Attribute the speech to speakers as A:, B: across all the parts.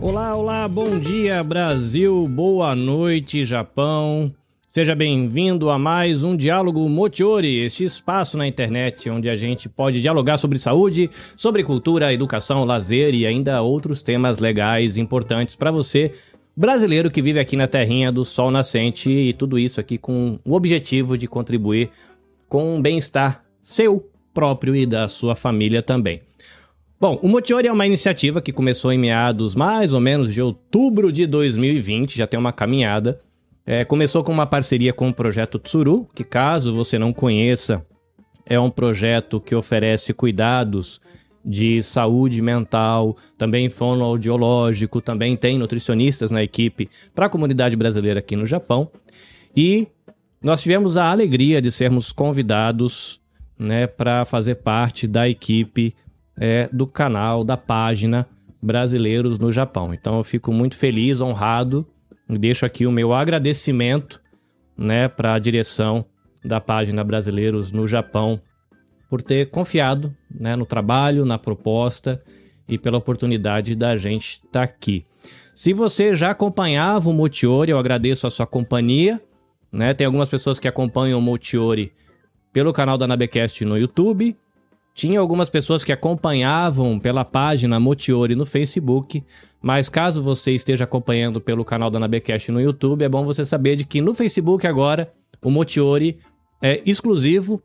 A: Olá, olá, bom dia Brasil, boa noite Japão. Seja bem-vindo a mais um Diálogo Motiori, este espaço na internet onde a gente pode dialogar sobre saúde, sobre cultura, educação, lazer e ainda outros temas legais importantes para você, brasileiro que vive aqui na terrinha do sol nascente e tudo isso aqui com o objetivo de contribuir com um bem-estar seu próprio e da sua família também. Bom, o Motiori é uma iniciativa que começou em meados mais ou menos de outubro de 2020, já tem uma caminhada é, começou com uma parceria com o projeto Tsuru, que caso você não conheça, é um projeto que oferece cuidados de saúde mental, também fonoaudiológico, também tem nutricionistas na equipe para a comunidade brasileira aqui no Japão. E nós tivemos a alegria de sermos convidados né, para fazer parte da equipe é, do canal, da página Brasileiros no Japão. Então eu fico muito feliz, honrado Deixo aqui o meu agradecimento né, para a direção da página Brasileiros no Japão por ter confiado né, no trabalho, na proposta e pela oportunidade da gente estar tá aqui. Se você já acompanhava o Motiori, eu agradeço a sua companhia. Né? Tem algumas pessoas que acompanham o Motiori pelo canal da Nabecast no YouTube tinha algumas pessoas que acompanhavam pela página Motiori no Facebook, mas caso você esteja acompanhando pelo canal da Nabecast no YouTube, é bom você saber de que no Facebook agora o Motiori é exclusivo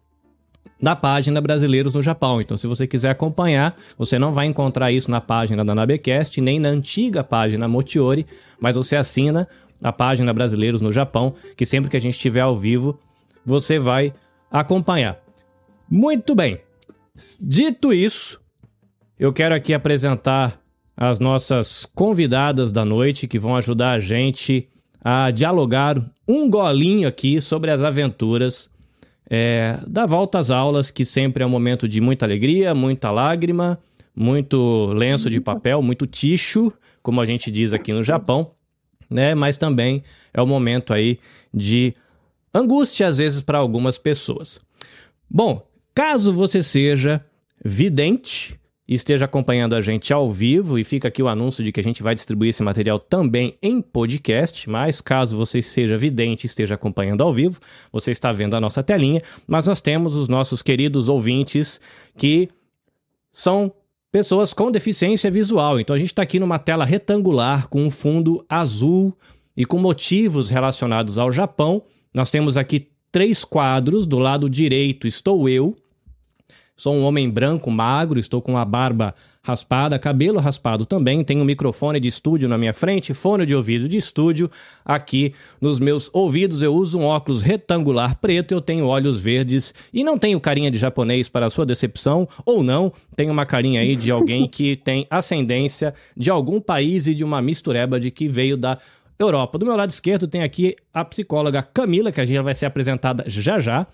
A: na página Brasileiros no Japão. Então, se você quiser acompanhar, você não vai encontrar isso na página da Nabecast, nem na antiga página Motiori, mas você assina a página Brasileiros no Japão, que sempre que a gente estiver ao vivo, você vai acompanhar. Muito bem. Dito isso, eu quero aqui apresentar as nossas convidadas da noite que vão ajudar a gente a dialogar um golinho aqui sobre as aventuras é, da volta às aulas, que sempre é um momento de muita alegria, muita lágrima, muito lenço de papel, muito ticho, como a gente diz aqui no Japão, né? Mas também é um momento aí de angústia às vezes para algumas pessoas. Bom, Caso você seja vidente e esteja acompanhando a gente ao vivo, e fica aqui o anúncio de que a gente vai distribuir esse material também em podcast, mas caso você seja vidente e esteja acompanhando ao vivo, você está vendo a nossa telinha, mas nós temos os nossos queridos ouvintes que são pessoas com deficiência visual. Então a gente está aqui numa tela retangular com um fundo azul e com motivos relacionados ao Japão. Nós temos aqui três quadros. Do lado direito estou eu, Sou um homem branco, magro, estou com a barba raspada, cabelo raspado também, tenho um microfone de estúdio na minha frente, fone de ouvido de estúdio. Aqui nos meus ouvidos eu uso um óculos retangular preto, eu tenho olhos verdes e não tenho carinha de japonês para sua decepção, ou não, tenho uma carinha aí de alguém que tem ascendência de algum país e de uma mistureba de que veio da Europa. Do meu lado esquerdo tem aqui a psicóloga Camila, que a gente vai ser apresentada já já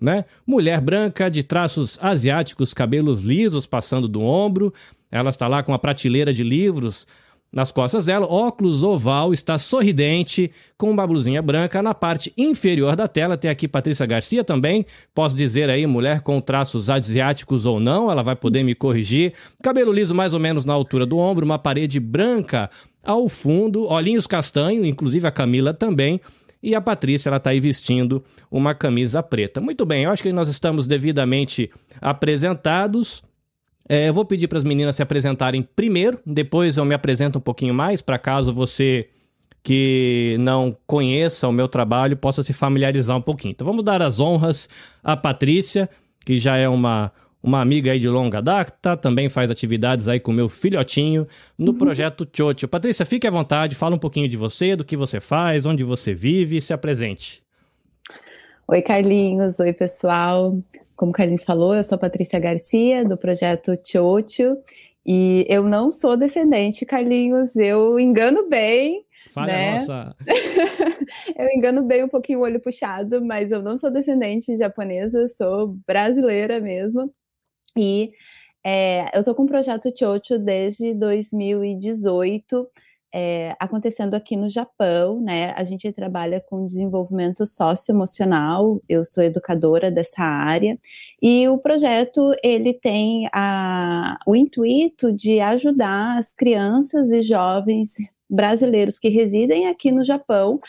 A: né? Mulher branca, de traços asiáticos, cabelos lisos passando do ombro. Ela está lá com a prateleira de livros nas costas dela, óculos oval, está sorridente, com uma blusinha branca. Na parte inferior da tela tem aqui Patrícia Garcia também. Posso dizer aí, mulher com traços asiáticos ou não, ela vai poder me corrigir. Cabelo liso mais ou menos na altura do ombro, uma parede branca ao fundo, olhinhos castanho, inclusive a Camila também. E a Patrícia, ela tá aí vestindo uma camisa preta. Muito bem, eu acho que nós estamos devidamente apresentados. É, eu vou pedir para as meninas se apresentarem primeiro, depois eu me apresento um pouquinho mais, para caso você que não conheça o meu trabalho possa se familiarizar um pouquinho. Então vamos dar as honras à Patrícia, que já é uma uma amiga aí de longa data, também faz atividades aí com meu filhotinho no uhum. projeto Chocho. Patrícia, fique à vontade, fala um pouquinho de você, do que você faz, onde você vive e se apresente.
B: Oi, Carlinhos. Oi, pessoal. Como o Carlinhos falou, eu sou a Patrícia Garcia, do projeto Chocho. E eu não sou descendente, Carlinhos. Eu engano bem.
A: Fale né? nossa.
B: eu engano bem um pouquinho o olho puxado, mas eu não sou descendente japonesa, sou brasileira mesmo. E é, eu tô com o projeto Chocho desde 2018. é, acontecendo aqui no Japão, né? A gente trabalha com desenvolvimento socioemocional, eu sou educadora dessa área, e o projeto ele tem a, o intuito de ajudar as crianças e jovens brasileiros que residem aqui no Japão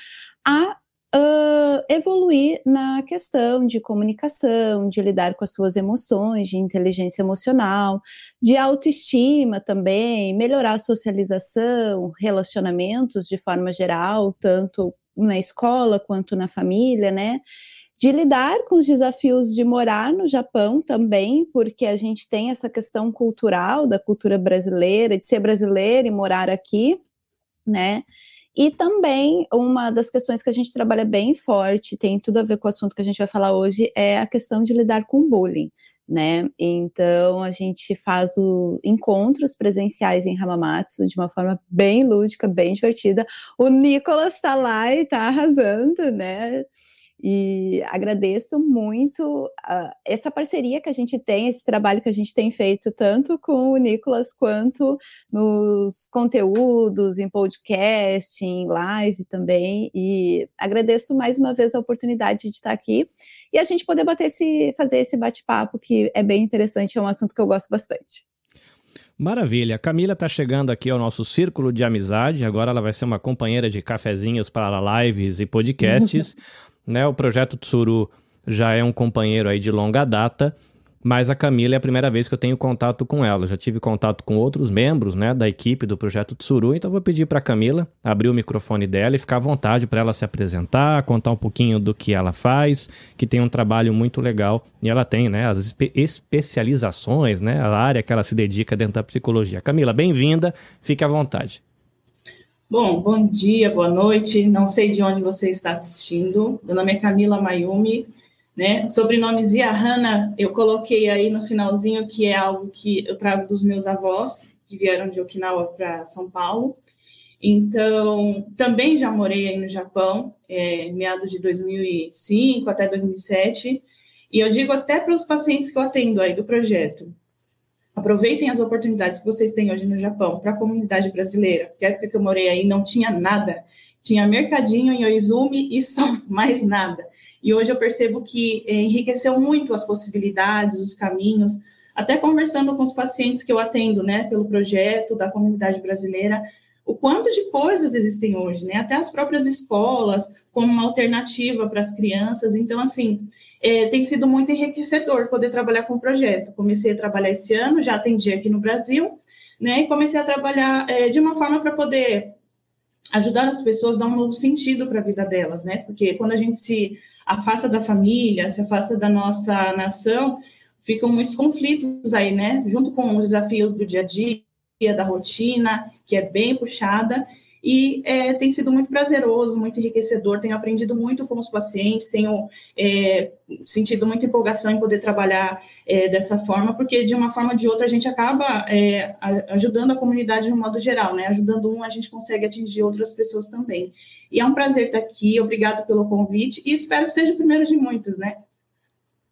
B: a uh, evoluir na questão de comunicação, de lidar com as suas emoções, de inteligência emocional, de autoestima também, melhorar a socialização, relacionamentos de forma geral, tanto na escola quanto na família, né? de lidar com os desafios de morar no Japão também, porque a gente tem essa questão cultural da cultura brasileira, de ser brasileiro e morar aqui, né? E também uma das questões que a gente trabalha bem forte, tem tudo a ver com o assunto que a gente vai falar hoje, é a questão de lidar com bullying. Né? Então a gente faz o, encontros presenciais em Hamamatsu de uma forma bem lúdica, bem divertida. O Nicolas está lá e está arrasando, né? E agradeço muito uh, essa parceria que a gente tem, esse trabalho que a gente tem feito, tanto com o Nicolas quanto nos conteúdos, em podcast, em live também. E agradeço mais uma vez a oportunidade de estar aqui e a gente poder bater esse, fazer esse bate-papo, que é bem interessante, é um assunto que eu gosto bastante.
A: Maravilha. A Camila está chegando aqui ao nosso círculo de amizade. Agora ela vai ser uma companheira de cafezinhos para lives e podcasts. né? O projeto Tsuru já é um companheiro aí de longa data, mas a Camila é a primeira vez que eu tenho contato com ela. já tive contato com outros membros, né, da equipe do projeto Tsuru, então vou pedir para Camila abrir o microfone dela e ficar à vontade para ela se apresentar, contar um pouquinho do que ela faz, que tem um trabalho muito legal e ela tem, né, as espe especializações, né, a área que ela se dedica dentro da psicologia. Camila, bem-vinda, fique à vontade.
C: Bom, bom dia, boa noite. Não sei de onde você está assistindo. Meu nome é Camila Mayumi, né? Sobrenome Ziahana, eu coloquei aí no finalzinho que é algo que eu trago dos meus avós, que vieram de Okinawa para São Paulo. Então, também já morei aí no Japão, é, meados de 2005 até 2007. E eu digo até para os pacientes que eu atendo aí do projeto, Aproveitem as oportunidades que vocês têm hoje no Japão para a comunidade brasileira. A época que eu morei aí não tinha nada. Tinha mercadinho em Oizumi e só mais nada. E hoje eu percebo que enriqueceu muito as possibilidades, os caminhos. Até conversando com os pacientes que eu atendo, né, pelo projeto da comunidade brasileira, o quanto de coisas existem hoje, né? Até as próprias escolas como uma alternativa para as crianças. Então, assim, é, tem sido muito enriquecedor poder trabalhar com o projeto. Comecei a trabalhar esse ano, já atendi aqui no Brasil, né? E comecei a trabalhar é, de uma forma para poder ajudar as pessoas a dar um novo sentido para a vida delas, né? Porque quando a gente se afasta da família, se afasta da nossa nação, ficam muitos conflitos aí, né? Junto com os desafios do dia a dia da rotina, que é bem puxada, e é, tem sido muito prazeroso, muito enriquecedor. Tenho aprendido muito com os pacientes, tenho é, sentido muita empolgação em poder trabalhar é, dessa forma, porque de uma forma ou de outra a gente acaba é, ajudando a comunidade de um modo geral, né? Ajudando um, a gente consegue atingir outras pessoas também. E é um prazer estar aqui, obrigado pelo convite, e espero que seja o primeiro de muitos, né?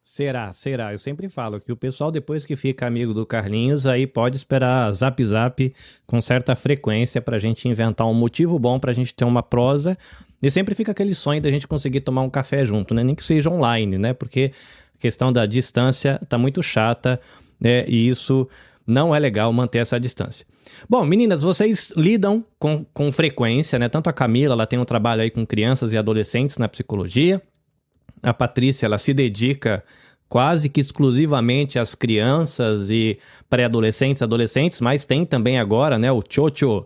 A: Será, será. Eu sempre falo que o pessoal, depois que fica amigo do Carlinhos, aí pode esperar zap zap com certa frequência para a gente inventar um motivo bom para a gente ter uma prosa. E sempre fica aquele sonho da gente conseguir tomar um café junto, né? Nem que seja online, né? Porque a questão da distância tá muito chata, né? E isso não é legal manter essa distância. Bom, meninas, vocês lidam com, com frequência, né? Tanto a Camila, ela tem um trabalho aí com crianças e adolescentes na psicologia a Patrícia ela se dedica quase que exclusivamente às crianças e pré-adolescentes, adolescentes, mas tem também agora, né, o Chocho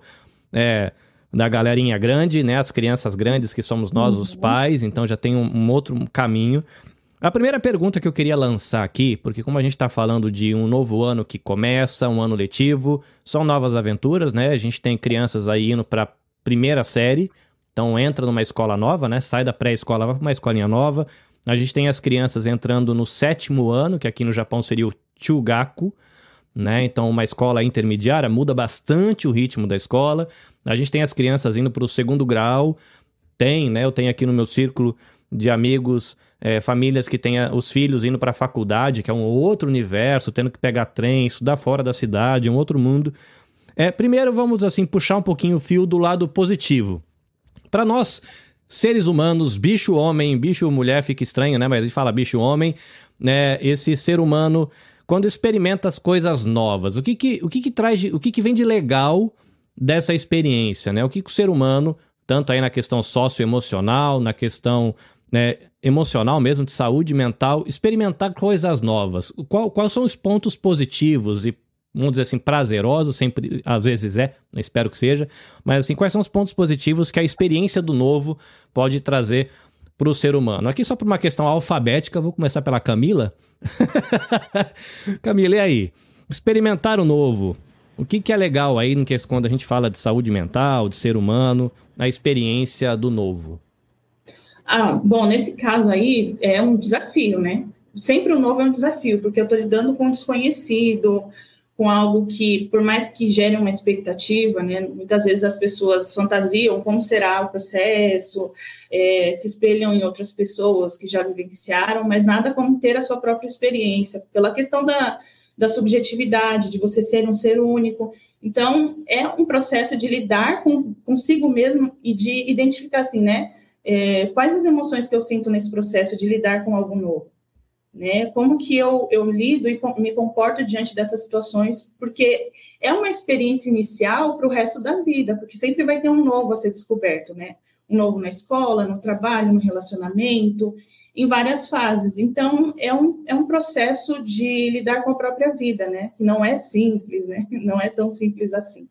A: é, da galerinha grande, né, as crianças grandes que somos nós, os uhum. pais, então já tem um, um outro caminho. A primeira pergunta que eu queria lançar aqui, porque como a gente está falando de um novo ano que começa, um ano letivo, são novas aventuras, né? A gente tem crianças aí indo para primeira série, então entra numa escola nova, né? Sai da pré-escola, vai para uma escolinha nova. A gente tem as crianças entrando no sétimo ano, que aqui no Japão seria o Chugaku, né? Então uma escola intermediária muda bastante o ritmo da escola. A gente tem as crianças indo para o segundo grau. Tem, né? Eu tenho aqui no meu círculo de amigos, é, famílias que têm os filhos indo para a faculdade, que é um outro universo, tendo que pegar trem, estudar fora da cidade, um outro mundo. É, primeiro vamos assim puxar um pouquinho o fio do lado positivo. Para nós, seres humanos, bicho homem, bicho mulher fica estranho, né? Mas a gente fala bicho homem, né? Esse ser humano quando experimenta as coisas novas, o que que, o que, que traz, o que que vem de legal dessa experiência, né? O que, que o ser humano, tanto aí na questão socioemocional, na questão né, emocional mesmo, de saúde mental, experimentar coisas novas. Qual, quais são os pontos positivos e, vamos dizer assim, prazerosos, sempre, às vezes é, espero que seja, mas assim, quais são os pontos positivos que a experiência do novo pode trazer para o ser humano? Aqui só por uma questão alfabética, vou começar pela Camila. Camila, e aí? Experimentar o novo. O que, que é legal aí quando a gente fala de saúde mental, de ser humano, a experiência do novo?
C: Ah, bom, nesse caso aí é um desafio, né? Sempre o novo é um desafio, porque eu estou lidando com um desconhecido, com algo que, por mais que gere uma expectativa, né, muitas vezes as pessoas fantasiam como será o processo, é, se espelham em outras pessoas que já vivenciaram, mas nada como ter a sua própria experiência, pela questão da, da subjetividade, de você ser um ser único. Então, é um processo de lidar com, consigo mesmo e de identificar, assim, né, é, quais as emoções que eu sinto nesse processo de lidar com algo novo né? Como que eu, eu lido e me comporto diante dessas situações, porque é uma experiência inicial para o resto da vida, porque sempre vai ter um novo a ser descoberto, né? Um novo na escola, no trabalho, no relacionamento, em várias fases. Então, é um, é um processo de lidar com a própria vida, né? Que não é simples, né? Não é tão simples assim.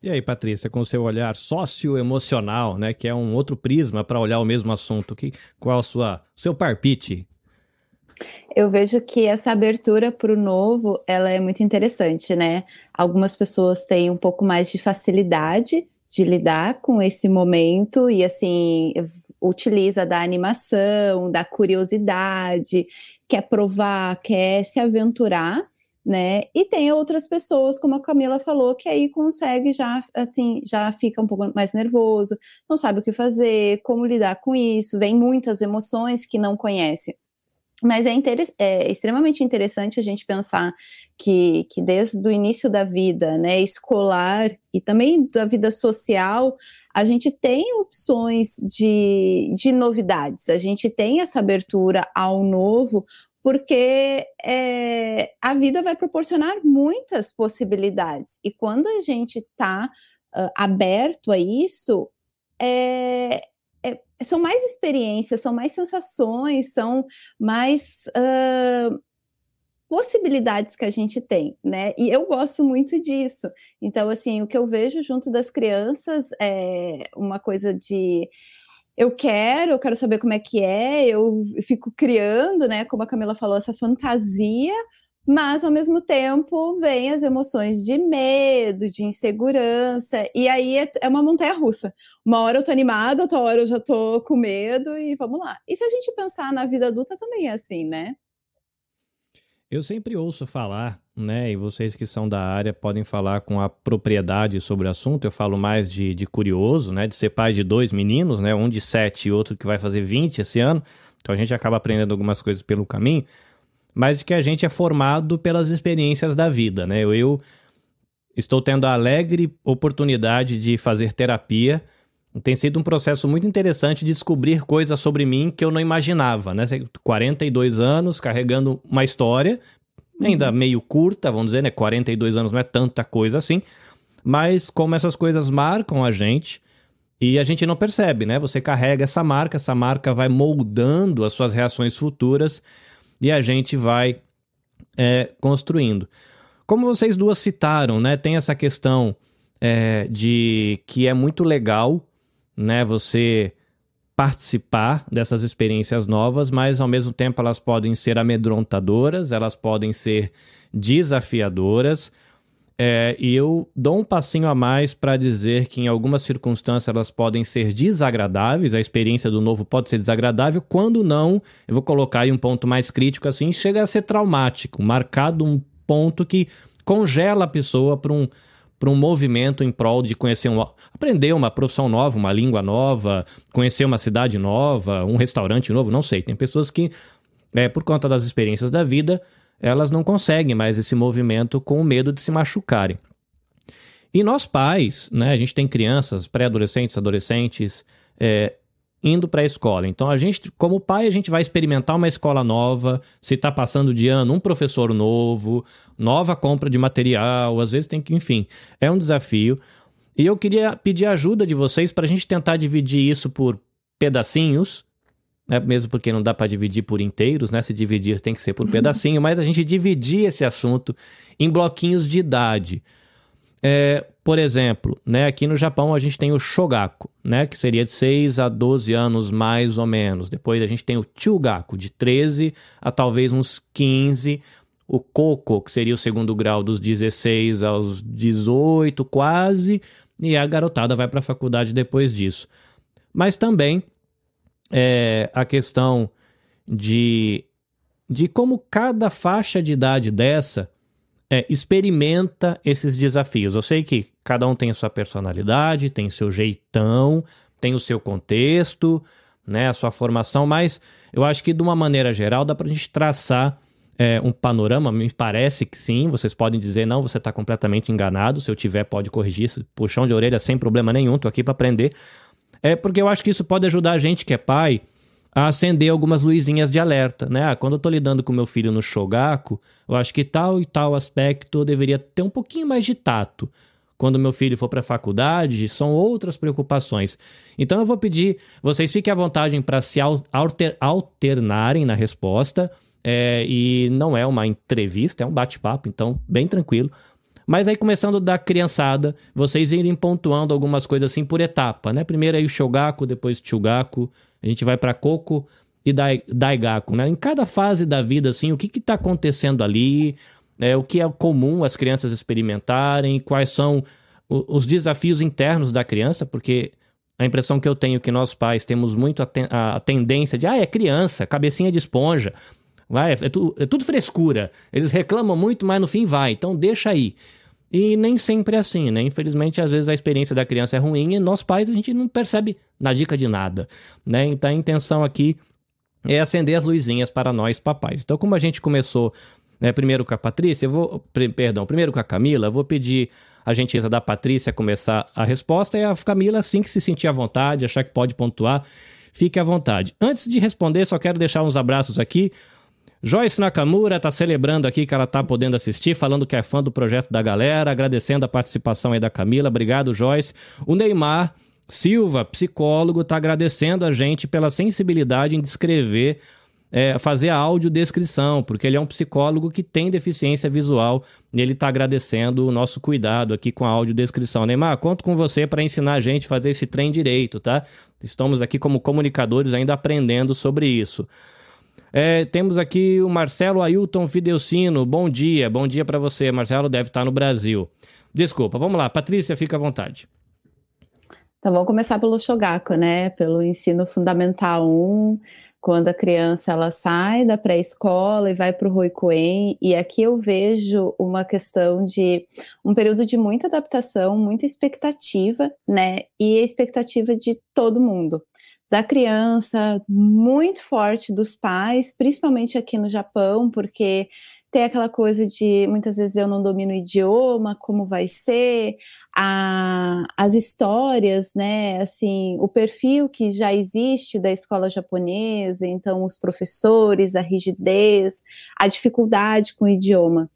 A: E aí, Patrícia, com seu olhar socioemocional, né, que é um outro prisma para olhar o mesmo assunto, que, qual o sua, seu parpite
B: eu vejo que essa abertura para o novo, ela é muito interessante, né? Algumas pessoas têm um pouco mais de facilidade de lidar com esse momento e assim utiliza da animação, da curiosidade, quer provar, quer se aventurar, né? E tem outras pessoas, como a Camila falou, que aí consegue já assim, já fica um pouco mais nervoso, não sabe o que fazer, como lidar com isso, vem muitas emoções que não conhece. Mas é, é, extremamente interessante a gente pensar que, que desde o início da vida né, escolar e também da vida social, a gente tem opções de, de novidades, a gente tem essa abertura ao novo, porque é, a vida vai proporcionar muitas possibilidades. E quando a gente está uh, aberto a isso, é, são mais experiências, são mais sensações, são mais uh, possibilidades que a gente tem, né? E eu gosto muito disso. Então, assim, o que eu vejo junto das crianças é uma coisa de eu quero, eu quero saber como é que é, eu fico criando, né? Como a Camila falou, essa fantasia mas ao mesmo tempo vem as emoções de medo, de insegurança, e aí é, é uma montanha russa. Uma hora eu tô animada, outra hora eu já tô com medo e vamos lá. E se a gente pensar na vida adulta também é assim, né?
A: Eu sempre ouço falar, né? E vocês que são da área podem falar com a propriedade sobre o assunto. Eu falo mais de, de curioso, né? De ser pai de dois meninos, né? Um de sete e outro que vai fazer 20 esse ano. Então a gente acaba aprendendo algumas coisas pelo caminho mas de que a gente é formado pelas experiências da vida, né? Eu, eu estou tendo a alegre oportunidade de fazer terapia. Tem sido um processo muito interessante de descobrir coisas sobre mim que eu não imaginava, né? 42 anos carregando uma história, ainda uhum. meio curta, vamos dizer, né? 42 anos não é tanta coisa assim, mas como essas coisas marcam a gente, e a gente não percebe, né? Você carrega essa marca, essa marca vai moldando as suas reações futuras e a gente vai é, construindo. Como vocês duas citaram, né, tem essa questão é, de que é muito legal, né, você participar dessas experiências novas, mas ao mesmo tempo elas podem ser amedrontadoras, elas podem ser desafiadoras, é, e eu dou um passinho a mais para dizer que em algumas circunstâncias elas podem ser desagradáveis, a experiência do novo pode ser desagradável, quando não, eu vou colocar aí um ponto mais crítico assim, chega a ser traumático, marcado um ponto que congela a pessoa para um um movimento em prol de conhecer um, aprender uma profissão nova, uma língua nova, conhecer uma cidade nova, um restaurante novo, não sei. Tem pessoas que, é, por conta das experiências da vida, elas não conseguem mais esse movimento com o medo de se machucarem. E nós pais, né, a gente tem crianças, pré-adolescentes, adolescentes, é, indo para a escola. Então a gente, como pai, a gente vai experimentar uma escola nova, se está passando de ano, um professor novo, nova compra de material, às vezes tem que, enfim, é um desafio. E eu queria pedir ajuda de vocês para a gente tentar dividir isso por pedacinhos, né? mesmo porque não dá para dividir por inteiros, né? Se dividir tem que ser por pedacinho, mas a gente dividir esse assunto em bloquinhos de idade. É, por exemplo, né, aqui no Japão a gente tem o Shogaku, né, que seria de 6 a 12 anos mais ou menos. Depois a gente tem o Chugaku, de 13 a talvez uns 15. O Koko, que seria o segundo grau dos 16 aos 18 quase. E a garotada vai para a faculdade depois disso. Mas também é, a questão de, de como cada faixa de idade dessa é, experimenta esses desafios. Eu sei que cada um tem a sua personalidade, tem seu jeitão, tem o seu contexto, né, a sua formação, mas eu acho que de uma maneira geral dá para a gente traçar é, um panorama. Me parece que sim. Vocês podem dizer não, você está completamente enganado. Se eu tiver, pode corrigir. Puxão de orelha sem problema nenhum. Tô aqui para aprender. É porque eu acho que isso pode ajudar a gente que é pai a acender algumas luzinhas de alerta, né? Ah, quando eu tô lidando com meu filho no Shogaku, eu acho que tal e tal aspecto deveria ter um pouquinho mais de tato. Quando meu filho for para a faculdade, são outras preocupações. Então eu vou pedir, vocês fiquem à vontade para se alter, alternarem na resposta. É, e não é uma entrevista, é um bate-papo, então bem tranquilo. Mas aí começando da criançada, vocês irem pontuando algumas coisas assim por etapa, né? Primeiro aí o Shogaku, depois o Chugaku, a gente vai para Coco e Daigaku, né? Em cada fase da vida, assim, o que está acontecendo ali, é, o que é comum as crianças experimentarem, quais são os desafios internos da criança, porque a impressão que eu tenho é que nós pais temos muito a, ten a tendência de, ah, é criança, cabecinha de esponja, vai, é, tu é tudo frescura. Eles reclamam muito, mas no fim vai, então deixa aí. E nem sempre é assim, né? Infelizmente, às vezes a experiência da criança é ruim e nós pais a gente não percebe na dica de nada, né? Então a intenção aqui é acender as luzinhas para nós papais. Então, como a gente começou né, primeiro com a Patrícia, eu vou, perdão, primeiro com a Camila, eu vou pedir a gentileza da Patrícia começar a resposta e a Camila, assim que se sentir à vontade, achar que pode pontuar, fique à vontade. Antes de responder, só quero deixar uns abraços aqui Joyce Nakamura está celebrando aqui que ela está podendo assistir, falando que é fã do projeto da galera, agradecendo a participação aí da Camila. Obrigado, Joyce. O Neymar Silva, psicólogo, está agradecendo a gente pela sensibilidade em descrever, é, fazer a audiodescrição, porque ele é um psicólogo que tem deficiência visual e ele está agradecendo o nosso cuidado aqui com a audiodescrição. Neymar, conto com você para ensinar a gente a fazer esse trem direito, tá? Estamos aqui como comunicadores ainda aprendendo sobre isso. É, temos aqui o Marcelo Ailton Fidelcino. Bom dia, bom dia para você. Marcelo deve estar no Brasil. Desculpa, vamos lá. Patrícia, fica à vontade.
B: Então vamos começar pelo Shogaku, né? Pelo ensino fundamental 1, quando a criança ela sai da pré-escola e vai para o Roikuen. E aqui eu vejo uma questão de um período de muita adaptação, muita expectativa, né? E a expectativa de todo mundo da criança, muito forte dos pais, principalmente aqui no Japão, porque tem aquela coisa de muitas vezes eu não domino o idioma, como vai ser, a, as histórias, né? Assim, o perfil que já existe da escola japonesa, então os professores, a rigidez, a dificuldade com o idioma.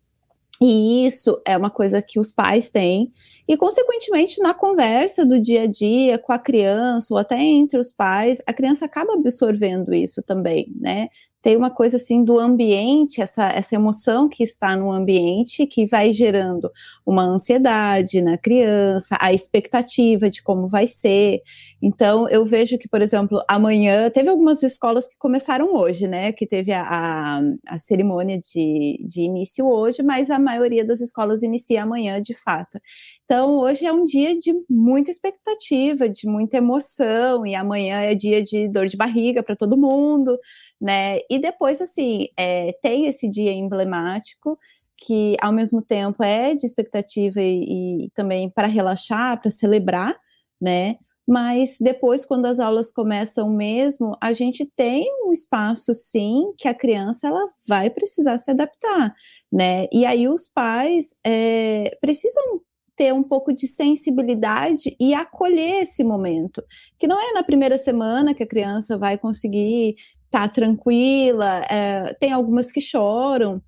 B: E isso é uma coisa que os pais têm, e consequentemente na conversa do dia a dia com a criança ou até entre os pais, a criança acaba absorvendo isso também, né? Tem uma coisa assim do ambiente, essa, essa emoção que está no ambiente que vai gerando uma ansiedade na criança, a expectativa de como vai ser. Então, eu vejo que, por exemplo, amanhã, teve algumas escolas que começaram hoje, né? Que teve a, a, a cerimônia de, de início hoje, mas a maioria das escolas inicia amanhã, de fato. Então, hoje é um dia de muita expectativa, de muita emoção, e amanhã é dia de dor de barriga para todo mundo né? E depois, assim, é, tem esse dia emblemático que, ao mesmo tempo, é de expectativa e, e também para relaxar, para celebrar, né? Mas depois, quando as aulas começam mesmo, a gente tem um espaço, sim, que a criança ela vai precisar se adaptar, né? E aí os pais é, precisam ter um pouco de sensibilidade e acolher esse momento, que não é na primeira semana que a criança vai conseguir tá tranquila, é, tem algumas que choram,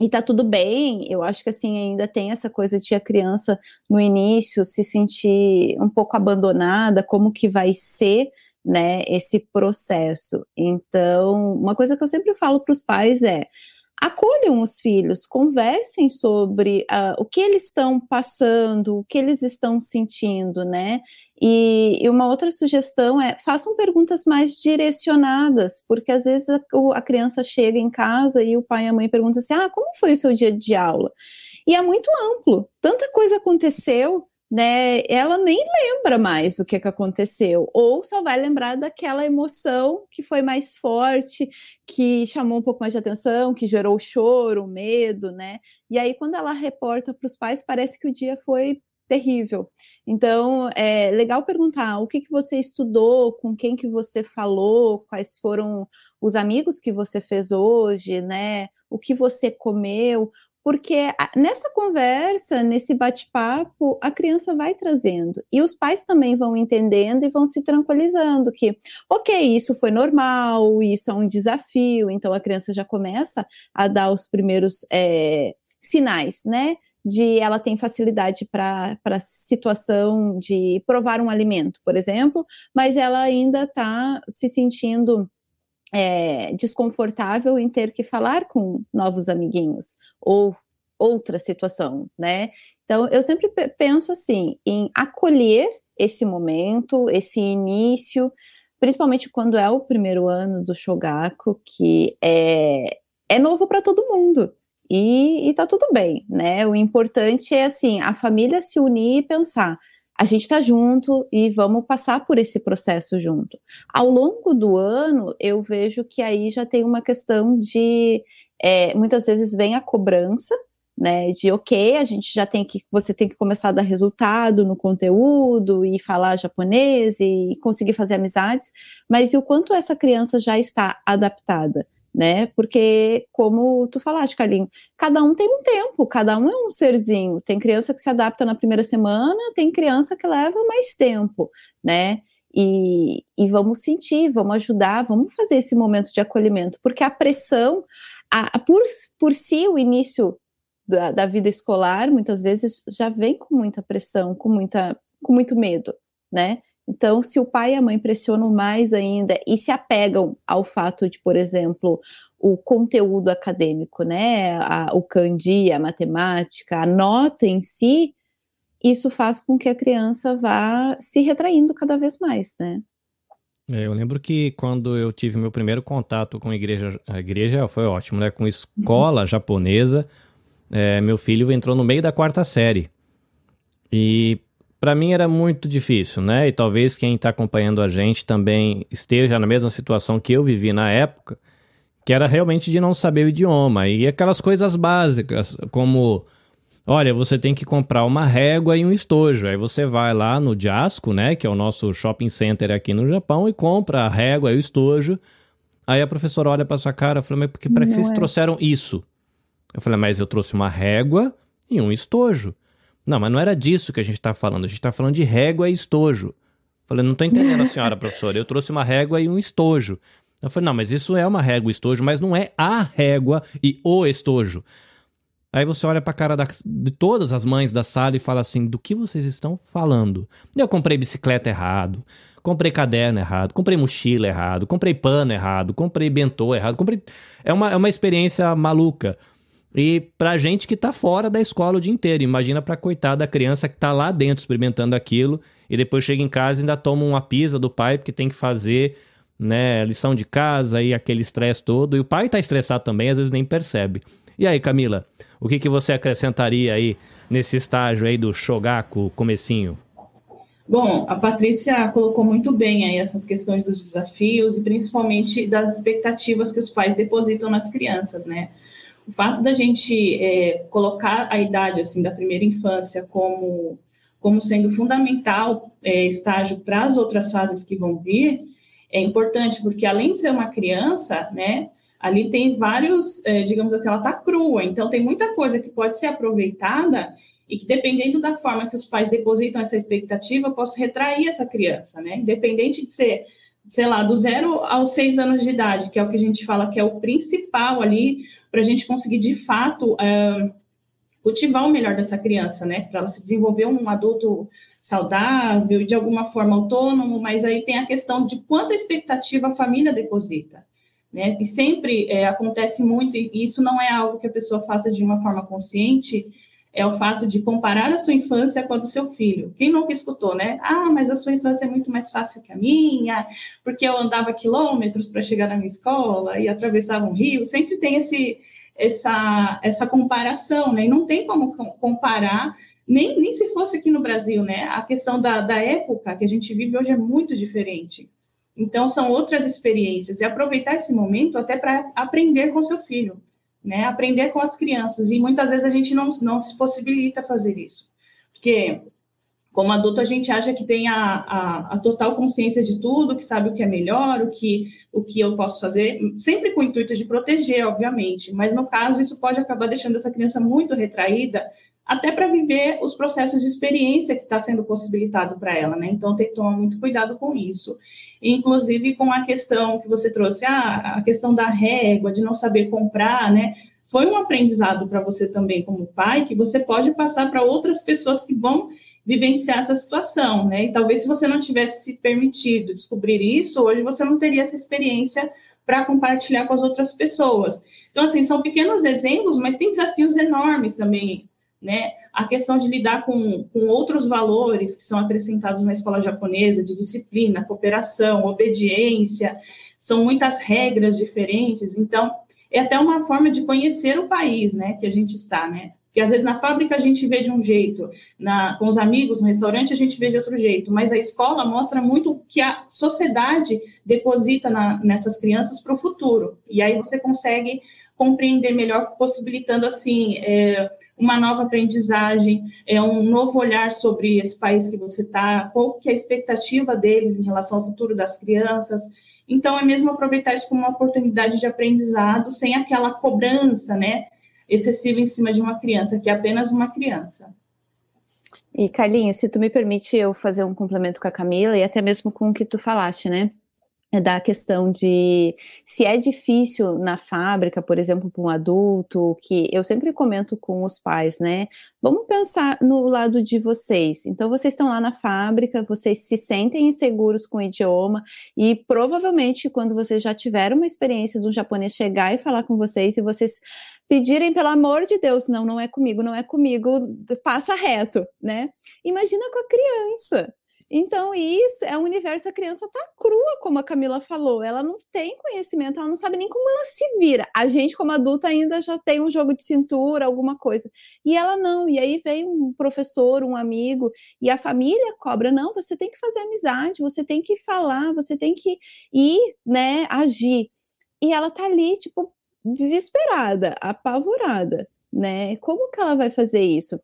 B: e tá tudo bem, eu acho que assim ainda tem essa coisa de a criança no início se sentir um pouco abandonada, como que vai ser, né, esse processo. Então, uma coisa que eu sempre falo para os pais é: acolham os filhos, conversem sobre uh, o que eles estão passando, o que eles estão sentindo, né? E, e, uma outra sugestão é façam perguntas mais direcionadas, porque às vezes a, a, criança chega em casa e o pai e a mãe perguntam assim: ah, como foi o seu dia de aula? E é muito amplo, tanta coisa aconteceu né, ela nem lembra mais o que, que aconteceu, ou só vai lembrar daquela emoção que foi mais forte, que chamou um pouco mais de atenção, que gerou choro, medo, né? E aí, quando ela reporta para os pais, parece que o dia foi terrível. Então, é legal perguntar o que, que você estudou, com quem que você falou, quais foram os amigos que você fez hoje, né? O que você comeu, porque nessa conversa, nesse bate-papo, a criança vai trazendo. E os pais também vão entendendo e vão se tranquilizando que, ok, isso foi normal, isso é um desafio. Então a criança já começa a dar os primeiros é, sinais, né? De ela tem facilidade para a situação de provar um alimento, por exemplo, mas ela ainda está se sentindo é, desconfortável em ter que falar com novos amiguinhos ou outra situação, né? Então, eu sempre penso assim, em acolher esse momento, esse início, principalmente quando é o primeiro ano do Shogaku, que é, é novo para todo mundo. E, e tá tudo bem, né? O importante é assim, a família se unir e pensar, a gente está junto e vamos passar por esse processo junto. Ao longo do ano, eu vejo que aí já tem uma questão de é, muitas vezes vem a cobrança, né, de ok, a gente já tem que, você tem que começar a dar resultado no conteúdo e falar japonês e conseguir fazer amizades, mas e o quanto essa criança já está adaptada? Né? Porque, como tu falaste, Carlinho, cada um tem um tempo, cada um é um serzinho. Tem criança que se adapta na primeira semana, tem criança que leva mais tempo, né? E, e vamos sentir, vamos ajudar, vamos fazer esse momento de acolhimento, porque a pressão, a, por, por si, o início da, da vida escolar, muitas vezes já vem com muita pressão, com, muita, com muito medo, né? Então, se o pai e a mãe pressionam mais ainda e se apegam ao fato de, por exemplo, o conteúdo acadêmico, né, a, o candi, a matemática, a nota em si, isso faz com que a criança vá se retraindo cada vez mais, né?
A: É, eu lembro que quando eu tive meu primeiro contato com a igreja, a igreja foi ótimo, né? Com escola uhum. japonesa, é, meu filho entrou no meio da quarta série. E para mim era muito difícil, né? E talvez quem está acompanhando a gente também esteja na mesma situação que eu vivi na época, que era realmente de não saber o idioma. E aquelas coisas básicas, como olha, você tem que comprar uma régua e um estojo. Aí você vai lá no Jasco, né, que é o nosso shopping center aqui no Japão, e compra a régua e o estojo. Aí a professora olha para sua cara e fala, mas para que vocês é. trouxeram isso? Eu falei, mas eu trouxe uma régua e um estojo. Não, mas não era disso que a gente está falando. A gente está falando de régua e estojo. Falei, não estou entendendo a senhora, professora. Eu trouxe uma régua e um estojo. Eu falei, não, mas isso é uma régua e estojo, mas não é a régua e o estojo. Aí você olha para a cara da, de todas as mães da sala e fala assim: do que vocês estão falando? Eu comprei bicicleta errado, comprei caderno errado, comprei mochila errado, comprei pano errado, comprei bentô errado, comprei. É uma, é uma experiência maluca. E pra gente que tá fora da escola o dia inteiro, imagina pra coitada da criança que tá lá dentro experimentando aquilo e depois chega em casa e ainda toma uma pisa do pai porque tem que fazer, né, lição de casa e aquele estresse todo. E o pai tá estressado também, às vezes nem percebe. E aí, Camila, o que, que você acrescentaria aí nesse estágio aí do Shogaku comecinho?
C: Bom, a Patrícia colocou muito bem aí essas questões dos desafios e principalmente das expectativas que os pais depositam nas crianças, né? O fato da gente é, colocar a idade assim da primeira infância como como sendo fundamental é, estágio para as outras fases que vão vir é importante porque além de ser uma criança, né, ali tem vários, é, digamos assim, ela está crua, então tem muita coisa que pode ser aproveitada e que dependendo da forma que os pais depositam essa expectativa, posso retrair essa criança, né? Independente de ser, sei lá, do zero aos seis anos de idade, que é o que a gente fala que é o principal ali para a gente conseguir de fato uh, cultivar o melhor dessa criança, né? Para ela se desenvolver um adulto saudável, de alguma forma autônomo, mas aí tem a questão de quanta expectativa a família deposita. Né? E sempre é, acontece muito, e isso não é algo que a pessoa faça de uma forma consciente, é o fato de comparar a sua infância com a do seu filho. Quem nunca escutou, né? Ah, mas a sua infância é muito mais fácil que a minha, porque eu andava quilômetros para chegar na minha escola e atravessava um rio. Sempre tem esse, essa, essa comparação, né? E não tem como comparar, nem, nem se fosse aqui no Brasil, né? A questão da, da época que a gente vive hoje é muito diferente. Então, são outras experiências. E aproveitar esse momento até para aprender com seu filho né? Aprender com as crianças. E muitas vezes a gente não, não se possibilita fazer isso. Porque, como adulto, a gente acha que tem a, a, a, total consciência de tudo, que sabe o que é melhor, o que, o que eu posso fazer, sempre com o intuito de proteger, obviamente. Mas, no caso, isso pode acabar deixando essa criança muito retraída até para viver os processos de experiência que está sendo possibilitado para ela, né? Então tem que tomar muito cuidado com isso. Inclusive com a questão que você trouxe, ah, a questão da régua, de não saber comprar, né? Foi um aprendizado para você também como pai, que você pode passar para outras pessoas que vão vivenciar essa situação, né? E talvez se você não tivesse se permitido descobrir isso, hoje você não teria essa experiência para compartilhar com as outras pessoas. Então, assim, são pequenos exemplos, mas tem desafios enormes também né? A questão de lidar com, com outros valores que são acrescentados na escola japonesa, de disciplina, cooperação, obediência, são muitas regras diferentes, então é até uma forma de conhecer o país, né, que a gente está, né? Porque às vezes na fábrica a gente vê de um jeito, na, com os amigos no restaurante a gente vê de outro jeito, mas a escola mostra muito o que a sociedade deposita na, nessas crianças para o futuro. E aí você consegue compreender melhor, possibilitando assim é, uma nova aprendizagem, é um novo olhar sobre esse país que você está, qual que é a expectativa deles em relação ao futuro das crianças. Então é mesmo aproveitar isso como uma oportunidade de aprendizado, sem aquela cobrança, né, excessiva em cima de uma criança, que é apenas uma criança.
B: E Carlinhos, se tu me permite eu fazer um complemento com a Camila e até mesmo com o que tu falaste, né? Da questão de se é difícil na fábrica, por exemplo, para um adulto, que eu sempre comento com os pais, né? Vamos pensar no lado de vocês. Então, vocês estão lá na fábrica, vocês se sentem inseguros com o idioma, e provavelmente, quando vocês já tiveram uma experiência de um japonês chegar e falar com vocês, e vocês pedirem, pelo amor de Deus, não, não é comigo, não é comigo, passa reto, né? Imagina com a criança. Então, isso é um universo, a criança tá crua, como a Camila falou. Ela não tem conhecimento, ela não sabe nem como ela se vira. A gente, como adulta, ainda já tem um jogo de cintura, alguma coisa. E ela não. E aí vem um professor, um amigo, e a família cobra: não, você tem que fazer amizade, você tem que falar, você tem que ir, né, agir. E ela tá ali, tipo, desesperada, apavorada, né? Como que ela vai fazer isso?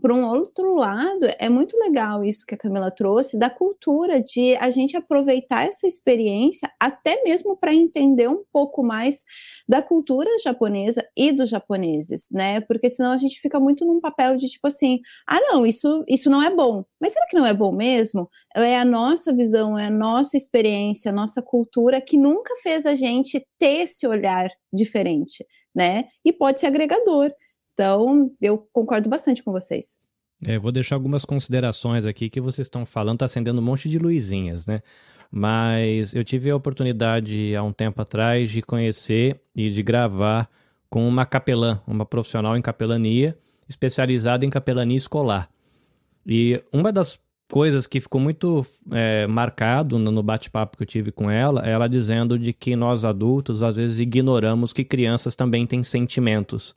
B: Por um outro lado, é muito legal isso que a Camila trouxe da cultura de a gente aproveitar essa experiência até mesmo para entender um pouco mais da cultura japonesa e dos japoneses, né? Porque senão a gente fica muito num papel de tipo assim, ah, não, isso isso não é bom. Mas será que não é bom mesmo? É a nossa visão, é a nossa experiência, a nossa cultura que nunca fez a gente ter esse olhar diferente, né? E pode ser agregador. Então, eu concordo bastante com vocês.
A: É, vou deixar algumas considerações aqui que vocês estão falando, tá acendendo um monte de luzinhas, né? Mas eu tive a oportunidade há um tempo atrás de conhecer e de gravar com uma capelã, uma profissional em capelania, especializada em capelania escolar. E uma das coisas que ficou muito é, marcado no bate-papo que eu tive com ela, é ela dizendo de que nós adultos às vezes ignoramos que crianças também têm sentimentos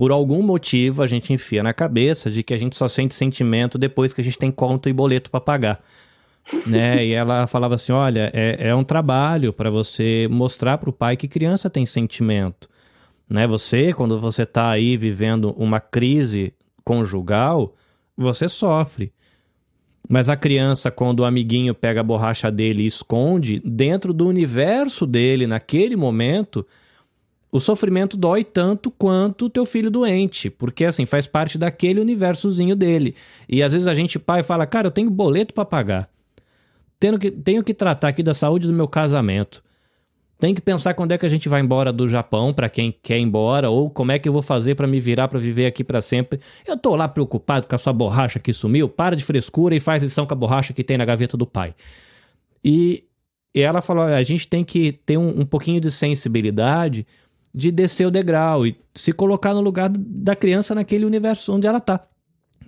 A: por algum motivo a gente enfia na cabeça de que a gente só sente sentimento depois que a gente tem conta e boleto para pagar. né? E ela falava assim: olha, é, é um trabalho para você mostrar para o pai que criança tem sentimento. Né? Você, quando você está aí vivendo uma crise conjugal, você sofre. Mas a criança, quando o amiguinho pega a borracha dele e esconde, dentro do universo dele, naquele momento, o sofrimento dói tanto quanto o teu filho doente, porque assim faz parte daquele universozinho dele. E às vezes a gente pai fala: "Cara, eu tenho boleto para pagar. Tenho que tenho que tratar aqui da saúde do meu casamento. Tem que pensar quando é que a gente vai embora do Japão, para quem quer ir embora, ou como é que eu vou fazer para me virar para viver aqui para sempre. Eu tô lá preocupado com a sua borracha que sumiu. Para de frescura e faz lição com a borracha que tem na gaveta do pai. E, e ela falou: a gente tem que ter um, um pouquinho de sensibilidade de descer o degrau e se colocar no lugar da criança naquele universo onde ela tá.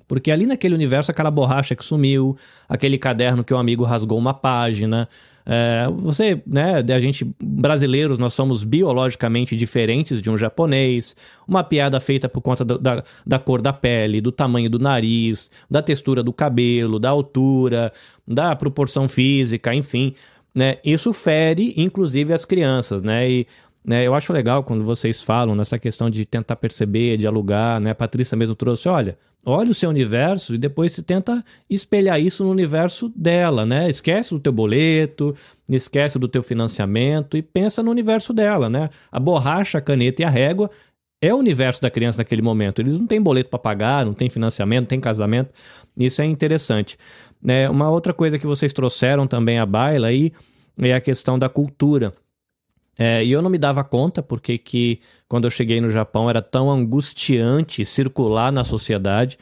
A: Porque ali naquele universo, aquela borracha que sumiu, aquele caderno que o amigo rasgou uma página, é, você, né, a gente, brasileiros, nós somos biologicamente diferentes de um japonês. Uma piada feita por conta do, da, da cor da pele, do tamanho do nariz, da textura do cabelo, da altura, da proporção física, enfim. Né, isso fere, inclusive, as crianças, né? E né, eu acho legal quando vocês falam nessa questão de tentar perceber, dialogar, né? A Patrícia mesmo trouxe, olha, olha o seu universo e depois você tenta espelhar isso no universo dela, né? Esquece do teu boleto, esquece do teu financiamento e pensa no universo dela, né? A borracha, a caneta e a régua é o universo da criança naquele momento. Eles não têm boleto para pagar, não tem financiamento, não tem casamento. Isso é interessante. É, uma outra coisa que vocês trouxeram também à baila aí é a questão da cultura. É, e eu não me dava conta porque que quando eu cheguei no Japão era tão angustiante circular na sociedade.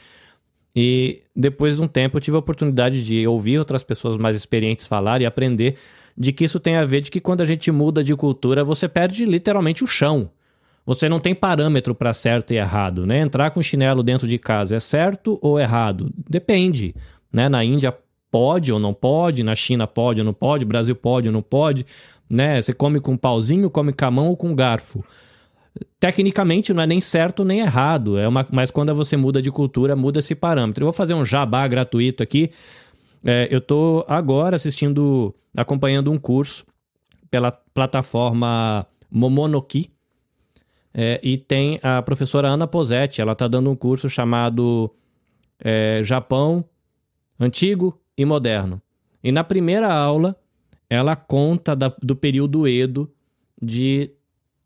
A: E depois de um tempo eu tive a oportunidade de ouvir outras pessoas mais experientes falar e aprender de que isso tem a ver de que quando a gente muda de cultura você perde literalmente o chão. Você não tem parâmetro para certo e errado, né? Entrar com chinelo dentro de casa é certo ou errado? Depende, né? Na Índia pode ou não pode, na China pode ou não pode, Brasil pode ou não pode né? Você come com pauzinho, come com a mão ou com garfo. Tecnicamente não é nem certo nem errado, é uma, mas quando você muda de cultura, muda esse parâmetro. Eu vou fazer um jabá gratuito aqui. É, eu estou agora assistindo, acompanhando um curso pela plataforma Momonoki. É, e tem a professora Ana Posetti, ela está dando um curso chamado é, Japão Antigo e Moderno. E na primeira aula, ela conta da, do período Edo, de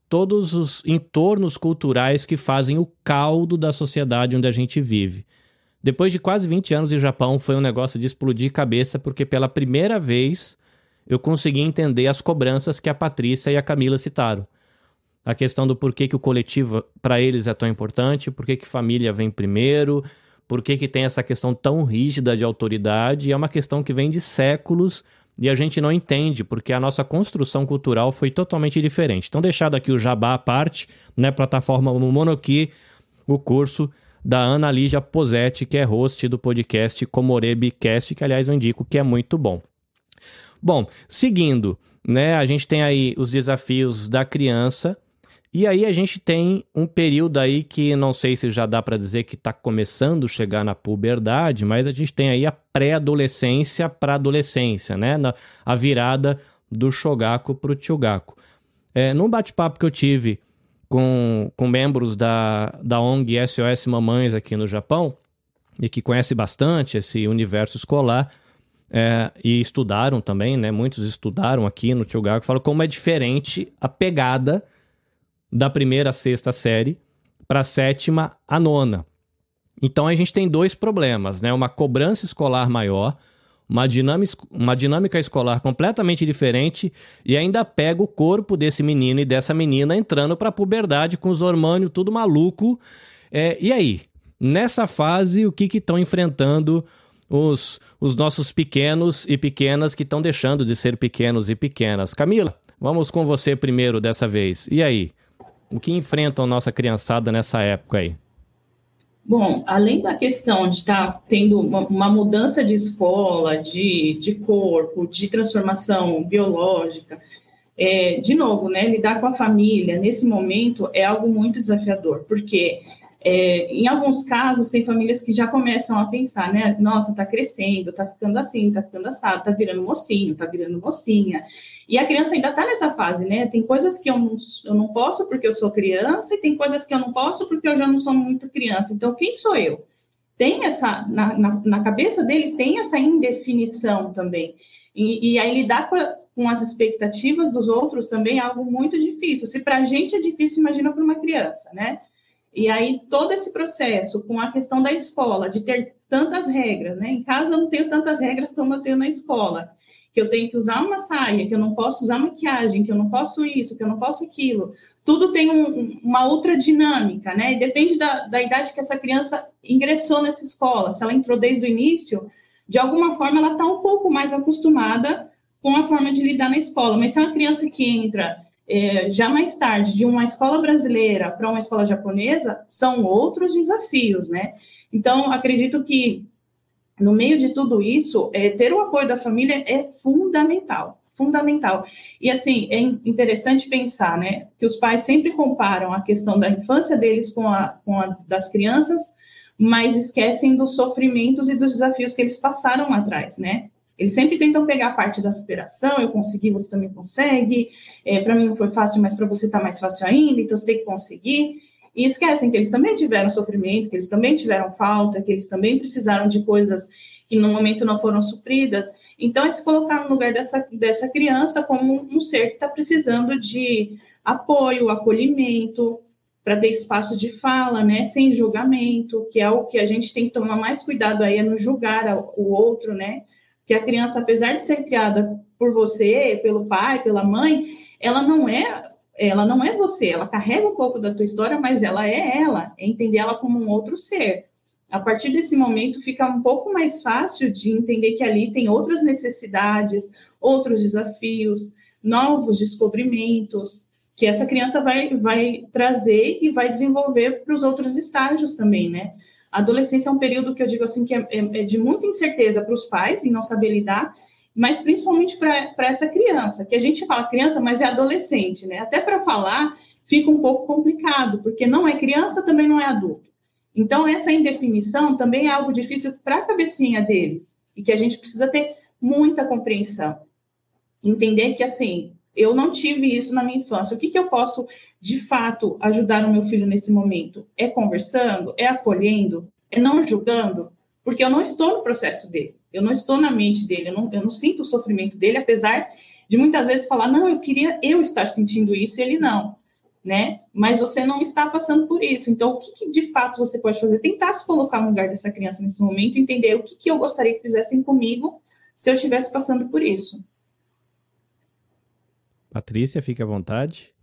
A: todos os entornos culturais que fazem o caldo da sociedade onde a gente vive. Depois de quase 20 anos em Japão, foi um negócio de explodir cabeça, porque pela primeira vez eu consegui entender as cobranças que a Patrícia e a Camila citaram. A questão do porquê que o coletivo para eles é tão importante, porquê que família vem primeiro, porquê que tem essa questão tão rígida de autoridade, é uma questão que vem de séculos e a gente não entende porque a nossa construção cultural foi totalmente diferente. Então, deixado aqui o jabá à parte, né, plataforma Monoki, o curso da Ana Lígia Posetti, que é host do podcast Comorebicast, que aliás eu indico que é muito bom. Bom, seguindo, né, a gente tem aí os desafios da criança, e aí a gente tem um período aí que não sei se já dá para dizer que está começando a chegar na puberdade, mas a gente tem aí a pré-adolescência para adolescência, né? Na, a virada do Shogaku para o Chugaku. É, num bate-papo que eu tive com, com membros da, da ONG SOS Mamães aqui no Japão, e que conhece bastante esse universo escolar, é, e estudaram também, né? Muitos estudaram aqui no Chugaku, falam como é diferente a pegada da primeira a sexta série para a sétima a nona. Então a gente tem dois problemas, né? Uma cobrança escolar maior, uma dinâmica, uma dinâmica escolar completamente diferente e ainda pega o corpo desse menino e dessa menina entrando para a puberdade com os hormônios tudo maluco. É, e aí? Nessa fase, o que estão enfrentando os, os nossos pequenos e pequenas que estão deixando de ser pequenos e pequenas? Camila, vamos com você primeiro dessa vez. E aí? O que enfrentam nossa criançada nessa época aí?
C: Bom, além da questão de estar tá tendo uma, uma, mudança de escola, de, de corpo, de transformação biológica, é, de novo, né, lidar com a família nesse momento é algo muito desafiador, porque é, em alguns casos, tem famílias que já começam a pensar, né? Nossa, tá crescendo, tá ficando assim, tá ficando assado, tá virando mocinho, tá virando mocinha. E a criança ainda tá nessa fase, né? Tem coisas que eu não, eu não posso porque eu sou criança, e tem coisas que eu não posso porque eu já não sou muito criança. Então, quem sou eu? tem essa, na, na, na cabeça deles, tem essa indefinição também. E, e aí lidar com, a, com, as expectativas dos outros também é algo muito difícil. Se para a gente é difícil, imagina para uma criança, né? E aí todo esse processo com a questão da escola, de ter tantas regras, né? Em casa eu não tenho tantas regras como eu tenho na escola que eu tenho que usar uma saia, que eu não posso usar maquiagem, que eu não posso isso, que eu não posso aquilo. Tudo tem um, uma outra dinâmica, né? depende da, da idade que essa criança ingressou nessa escola. Se ela entrou desde o início, de alguma forma ela está um pouco mais acostumada com a forma de lidar na escola. Mas se é uma criança que entra é, já mais tarde de uma escola brasileira para uma escola japonesa, são outros desafios, né? Então, acredito que no meio de tudo isso, é, ter o apoio da família é fundamental, fundamental. E assim, é interessante pensar, né, que os pais sempre comparam a questão da infância deles com a, com a das crianças, mas esquecem dos sofrimentos e dos desafios que eles passaram lá atrás, né? Eles sempre tentam pegar a parte da superação, eu consegui, você também consegue, é, para mim não foi fácil, mas para você está mais fácil ainda, então você tem que conseguir e esquecem que eles também tiveram sofrimento, que eles também tiveram falta, que eles também precisaram de coisas que no momento não foram supridas. Então, é se colocar no lugar dessa, dessa criança como um ser que está precisando de apoio, acolhimento, para ter espaço de fala, né, sem julgamento, que é o que a gente tem que tomar mais cuidado aí, é no julgar o outro, né, que a criança, apesar de ser criada por você, pelo pai, pela mãe, ela não é ela não é você, ela carrega um pouco da tua história, mas ela é ela, é entender ela como um outro ser. A partir desse momento fica um pouco mais fácil de entender que ali tem outras necessidades, outros desafios, novos descobrimentos, que essa criança vai, vai trazer e vai desenvolver para os outros estágios também, né? A adolescência é um período que eu digo assim que é, é, é de muita incerteza para os pais em não saber lidar, mas principalmente para essa criança, que a gente fala criança, mas é adolescente, né? Até para falar fica um pouco complicado, porque não é criança, também não é adulto. Então, essa indefinição também é algo difícil para a cabecinha deles, e que a gente precisa ter muita compreensão. Entender que, assim, eu não tive isso na minha infância. O que, que eu posso, de fato, ajudar o meu filho nesse momento? É conversando? É acolhendo? É não julgando? Porque eu não estou no processo dele. Eu não estou na mente dele, eu não, eu não sinto o sofrimento dele, apesar de muitas vezes falar, não, eu queria eu estar sentindo isso, e ele não, né? Mas você não está passando por isso. Então, o que, que de fato você pode fazer? Tentar se colocar no lugar dessa criança nesse momento, entender o que, que eu gostaria que fizessem comigo se eu estivesse passando por isso.
A: Patrícia, fique à vontade.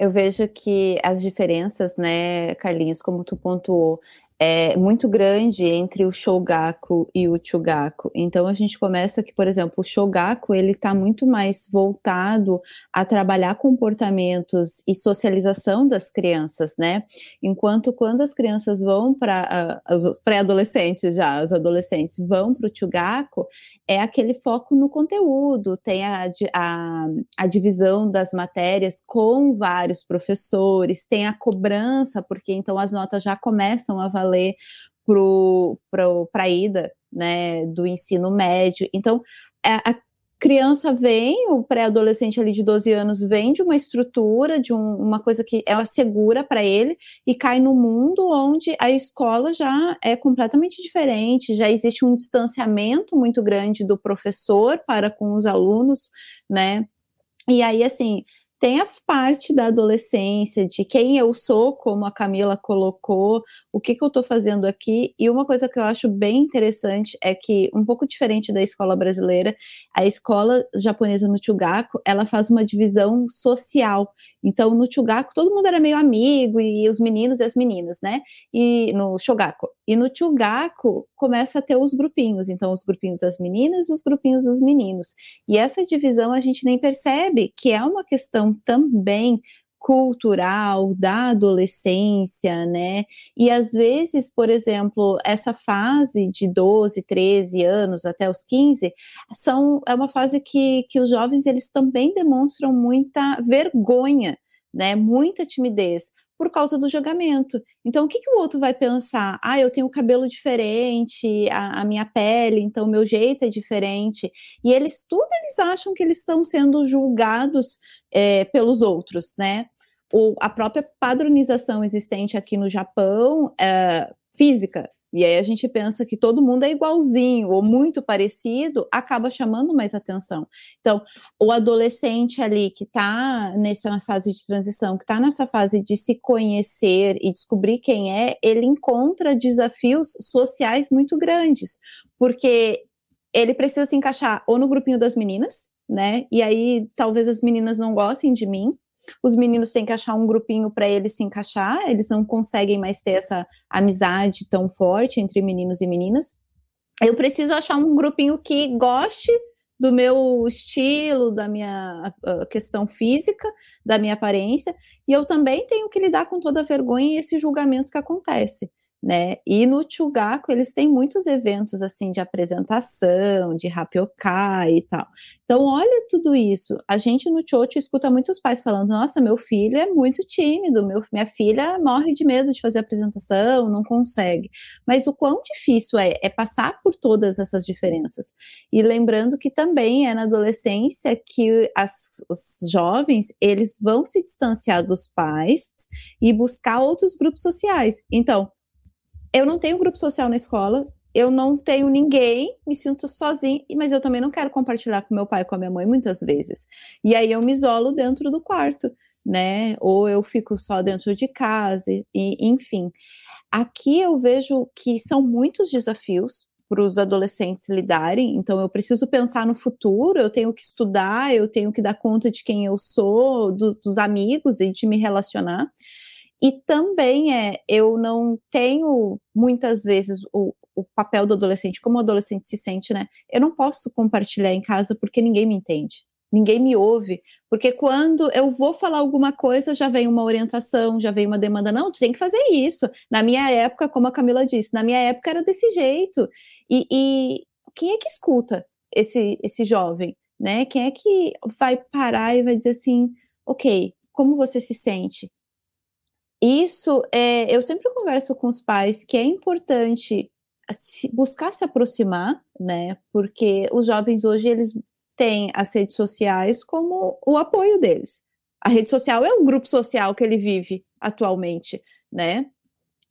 B: Eu vejo que as diferenças, né, Carlinhos, como tu pontuou, é muito grande entre o Shogaku e o Chugaku. Então a gente começa que, por exemplo, o Shogaku ele está muito mais voltado a trabalhar comportamentos e socialização das crianças, né? Enquanto quando as crianças vão para uh, os pré-adolescentes já, os adolescentes vão para o Chugaku, é aquele foco no conteúdo, tem a, a, a divisão das matérias com vários professores, tem a cobrança, porque então as notas já começam a valer ler para a ida né, do ensino médio. Então, a, a criança vem, o pré-adolescente ali de 12 anos vem de uma estrutura, de um, uma coisa que é segura para ele e cai no mundo onde a escola já é completamente diferente, já existe um distanciamento muito grande do professor para com os alunos, né? E aí, assim, tem a parte da adolescência, de quem eu sou, como a Camila colocou, o que, que eu estou fazendo aqui. E uma coisa que eu acho bem interessante é que, um pouco diferente da escola brasileira, a escola japonesa no Chugaku, ela faz uma divisão social. Então, no Chugaku, todo mundo era meio amigo, e os meninos e as meninas, né? E no Shogaku. E no Chugaku, começa a ter os grupinhos. Então, os grupinhos das meninas e os grupinhos dos meninos. E essa divisão a gente nem percebe que é uma questão também cultural da adolescência, né? E às vezes, por exemplo, essa fase de 12, 13 anos até os 15, são, é uma fase que, que os jovens eles também demonstram muita vergonha, né? Muita timidez por causa do julgamento. Então, o que, que o outro vai pensar? Ah, eu tenho cabelo diferente, a, a minha pele, então o meu jeito é diferente. E eles, tudo eles acham que eles estão sendo julgados é, pelos outros, né? O, a própria padronização existente aqui no Japão, é, física, E aí a gente pensa que todo mundo é igualzinho ou muito parecido, acaba chamando mais atenção. Então, o adolescente ali que está nessa fase de transição, que está nessa fase de se conhecer e descobrir quem é, ele encontra desafios sociais muito grandes, porque ele precisa se encaixar ou no grupinho das meninas, né? E aí talvez as meninas não gostem de mim, os meninos têm que achar um grupinho para eles se encaixar, eles não conseguem mais ter essa amizade tão forte entre meninos e meninas. Eu preciso achar um grupinho que goste do meu estilo, da minha questão física, da minha aparência, e eu também tenho que lidar com toda a vergonha e esse julgamento que acontece né? E no Chugaku eles têm muitos eventos assim de apresentação, de rapiokai e tal. Então, olha tudo isso. A gente no Chocho escuta muitos pais falando: "Nossa, meu filho é muito tímido, meu, minha filha morre de medo de fazer apresentação, não consegue". Mas o quão difícil é é passar por todas essas diferenças. E lembrando que também é na adolescência que as, os jovens, eles vão se distanciar dos pais e buscar outros grupos sociais. Então, eu não tenho grupo social na escola, eu não tenho ninguém, me sinto sozinha, mas eu também não quero compartilhar com meu pai e com a minha mãe muitas vezes. E aí eu me isolo dentro do quarto, né? Ou eu fico só dentro de casa, e enfim. Aqui eu vejo que são muitos desafios para os adolescentes lidarem, então eu preciso pensar no futuro, eu tenho que estudar, eu tenho que dar conta de quem eu sou, do, dos amigos e de me relacionar. E também é, eu não tenho muitas vezes o, o papel do adolescente, como o adolescente se sente, né? Eu não posso compartilhar em casa porque ninguém me entende, ninguém me ouve, porque quando eu vou falar alguma coisa, já vem uma orientação, já vem uma demanda, não, tu tem que fazer isso. Na minha época, como a Camila disse, na minha época era desse jeito. E, e quem é que escuta esse, esse jovem, né? Quem é que vai parar e vai dizer assim, ok, como você se sente? Isso, é, eu sempre converso com os pais que é importante se, buscar se aproximar, né? Porque os jovens hoje eles têm as redes sociais como o apoio deles. A rede social é um grupo social que ele vive atualmente, né?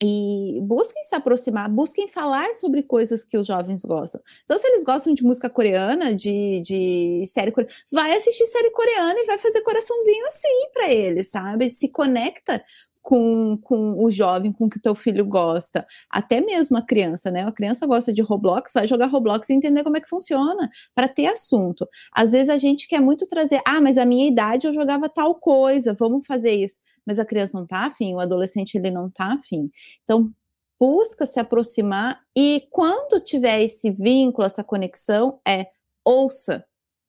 B: E busquem se aproximar, busquem falar sobre coisas que os jovens gostam. Então, se eles gostam de música coreana, de, de série coreana, vai assistir série coreana e vai fazer coraçãozinho assim para eles, sabe? Se conecta com, com o jovem, com o que teu filho gosta, até mesmo a criança, né? A criança gosta de Roblox, vai jogar Roblox e entender como é que funciona, para ter assunto. Às vezes a gente quer muito trazer, ah, mas a minha idade eu jogava tal coisa, vamos fazer isso. Mas a criança não tá afim, o adolescente ele não tá afim. Então, busca se aproximar e quando tiver esse vínculo, essa conexão, é ouça.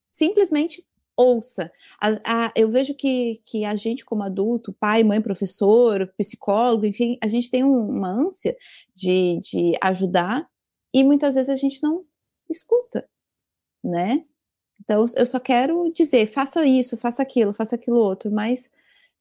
B: Simplesmente ouça. A, a, eu vejo que, que a gente, como adulto, pai, mãe, professor, psicólogo, enfim, a gente tem um, uma ânsia de, de ajudar e muitas vezes a gente não escuta, né? Então, eu só quero dizer, faça isso, faça aquilo, faça aquilo outro, mas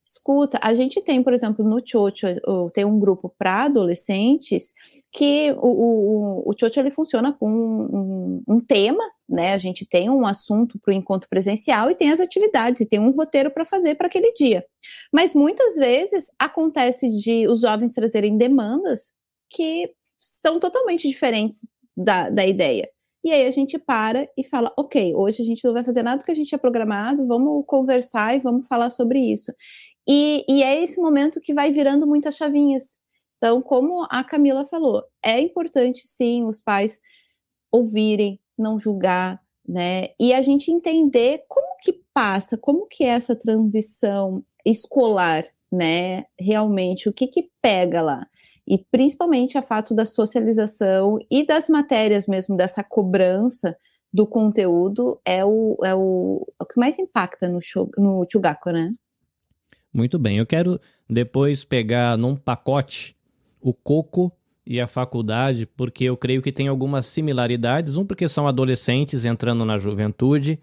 B: Escuta, a gente tem, por exemplo, no Chocho, tem um grupo para adolescentes que o, o, o Chocho ele funciona com um, um, tema, né? A gente tem um assunto para o encontro presencial e tem as atividades, e tem um roteiro para fazer para aquele dia. Mas muitas vezes acontece de os jovens trazerem demandas que estão totalmente diferentes da, da ideia. E aí a gente para e fala, ok, hoje a gente não vai fazer nada do que a gente tinha programado, vamos conversar e vamos falar sobre isso. E, e é esse momento que vai virando muitas chavinhas. Então, como a Camila falou, é importante sim os pais ouvirem, não julgar, né? E a gente entender como que passa, como que é essa transição escolar, né? Realmente, o que que pega lá? E principalmente a fato da socialização e das matérias mesmo, dessa cobrança do conteúdo é o, é o, é o que mais impacta no, no Chugaku, né?
A: Muito bem, eu quero depois pegar num pacote o coco e a faculdade, porque eu creio que tem algumas similaridades. Um, porque são adolescentes entrando na juventude,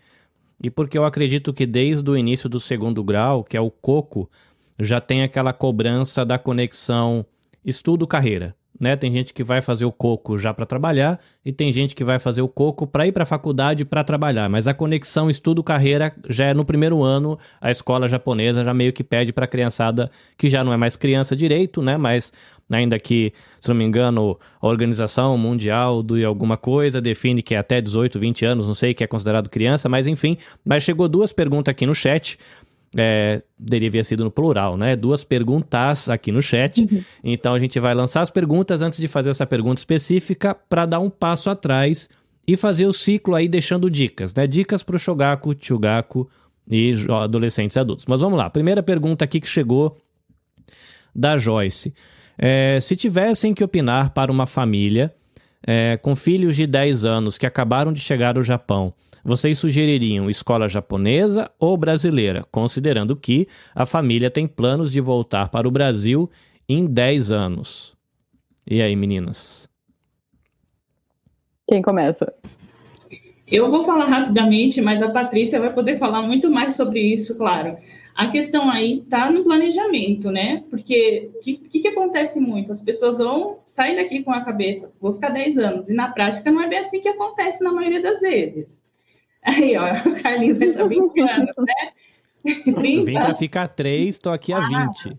A: e porque eu acredito que desde o início do segundo grau, que é o coco, já tem aquela cobrança da conexão estudo-carreira. Né? Tem gente que vai fazer o coco já para trabalhar e tem gente que vai fazer o coco para ir para a faculdade para trabalhar. Mas a conexão estudo-carreira já é no primeiro ano. A escola japonesa já meio que pede para a criançada que já não é mais criança direito, né? Mas ainda que, se não me engano, a Organização Mundial do alguma coisa define que é até 18, 20 anos, não sei, que é considerado criança, mas enfim. Mas chegou duas perguntas aqui no chat é, deveria sido no plural, né? Duas perguntas aqui no chat. Uhum. Então a gente vai lançar as perguntas antes de fazer essa pergunta específica para dar um passo atrás e fazer o ciclo aí deixando dicas, né? Dicas para o Shogaku, Chugaku e adolescentes e adultos. Mas vamos lá. Primeira pergunta aqui que chegou da Joyce. É, se tivessem que opinar para uma família é, com filhos de 10 anos que acabaram de chegar ao Japão vocês sugeririam escola japonesa ou brasileira, considerando que a família tem planos de voltar para o Brasil em 10 anos? E aí, meninas?
B: Quem começa?
C: Eu vou falar rapidamente, mas a Patrícia vai poder falar muito mais sobre isso, claro. A questão aí está no planejamento, né? Porque o que, que, que, acontece muito? As pessoas vão sair daqui com a cabeça, vou ficar 10 anos, e na prática não é bem assim que acontece na maioria das vezes. Aí, ó, o Carlinhos está brincando, né?
A: 30... Vem para ficar três, estou aqui há ah, 20.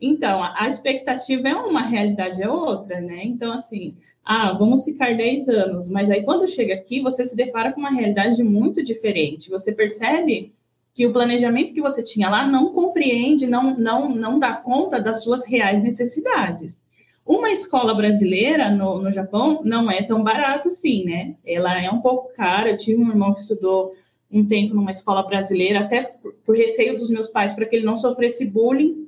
C: Então, a expectativa é uma, a realidade é outra, né? Então, assim, ah, vamos ficar 10 anos, mas aí quando chega aqui, você se depara com uma realidade muito diferente. Você percebe que o planejamento que você tinha lá não compreende, não, não, não dá conta das suas reais necessidades. Uma escola brasileira no, no Japão não é tão barato assim, né? Ela é um pouco cara. Eu tive um irmão que estudou um tempo numa escola brasileira, até por, por receio dos meus pais, para que ele não sofresse bullying.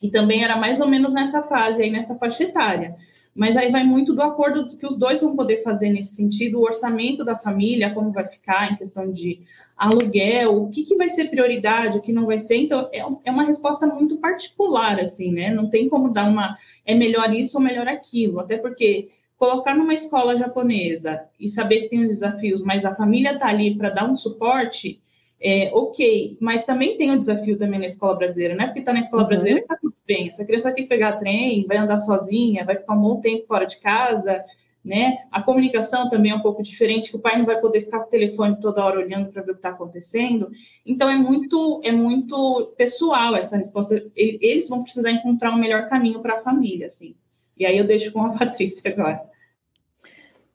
C: E também era mais ou menos nessa fase aí, nessa faixa etária. Mas aí vai muito do acordo que os dois vão poder fazer nesse sentido, o orçamento da família, como vai ficar em questão de aluguel, o que, que vai ser prioridade, o que não vai ser. Então, é, é uma resposta muito particular, assim, né? Não tem como dar uma é melhor isso ou melhor aquilo, até porque colocar numa escola japonesa e saber que tem os desafios, mas a família tá ali para dar um suporte, é, ok, mas também tem o um desafio também na escola brasileira, não é porque está na escola uhum. brasileira que tá tudo bem. Essa criança vai ter que pegar trem, vai andar sozinha, vai ficar um bom tempo fora de casa, né? A comunicação também é um pouco diferente, que o pai não vai poder ficar com o telefone toda hora olhando para ver o que está acontecendo. Então é muito é muito pessoal essa resposta. Eles vão precisar encontrar um melhor caminho para a família, assim. E aí eu deixo com a Patrícia agora.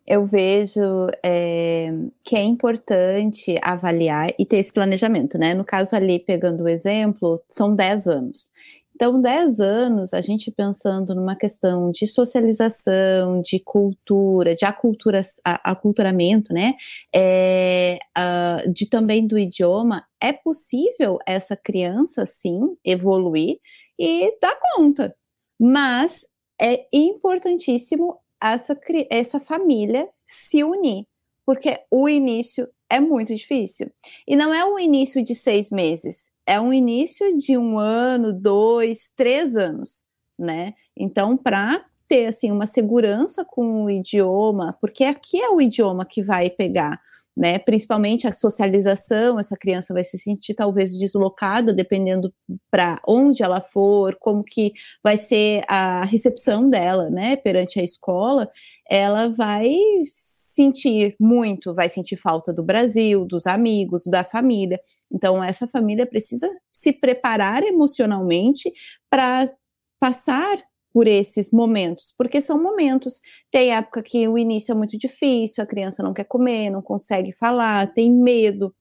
B: Eu vejo é, que é importante avaliar e ter esse planejamento, né? No caso ali, pegando o exemplo, são 10 anos. Então, 10 anos, a gente pensando numa questão de socialização, de cultura, de acultura, aculturamento, né? É, uh, de também do idioma, é possível essa criança, sim, evoluir e dar conta. Mas é importantíssimo essa, essa família se unir, porque o início é muito difícil. E não é o início de seis meses, é um início de um ano, dois, três anos, né? Então, para ter assim uma segurança com o idioma, porque aqui é o idioma que vai pegar, né? Principalmente a socialização, essa criança vai se sentir talvez deslocada, dependendo para onde ela for, como que vai ser a recepção dela, né? Perante a escola, ela vai sentir muito, vai sentir falta do Brasil, dos amigos, da família. Então, essa família precisa se preparar emocionalmente para passar por esses momentos, porque são momentos. Tem época que o início é muito difícil, a criança não quer comer, não consegue falar, tem medo.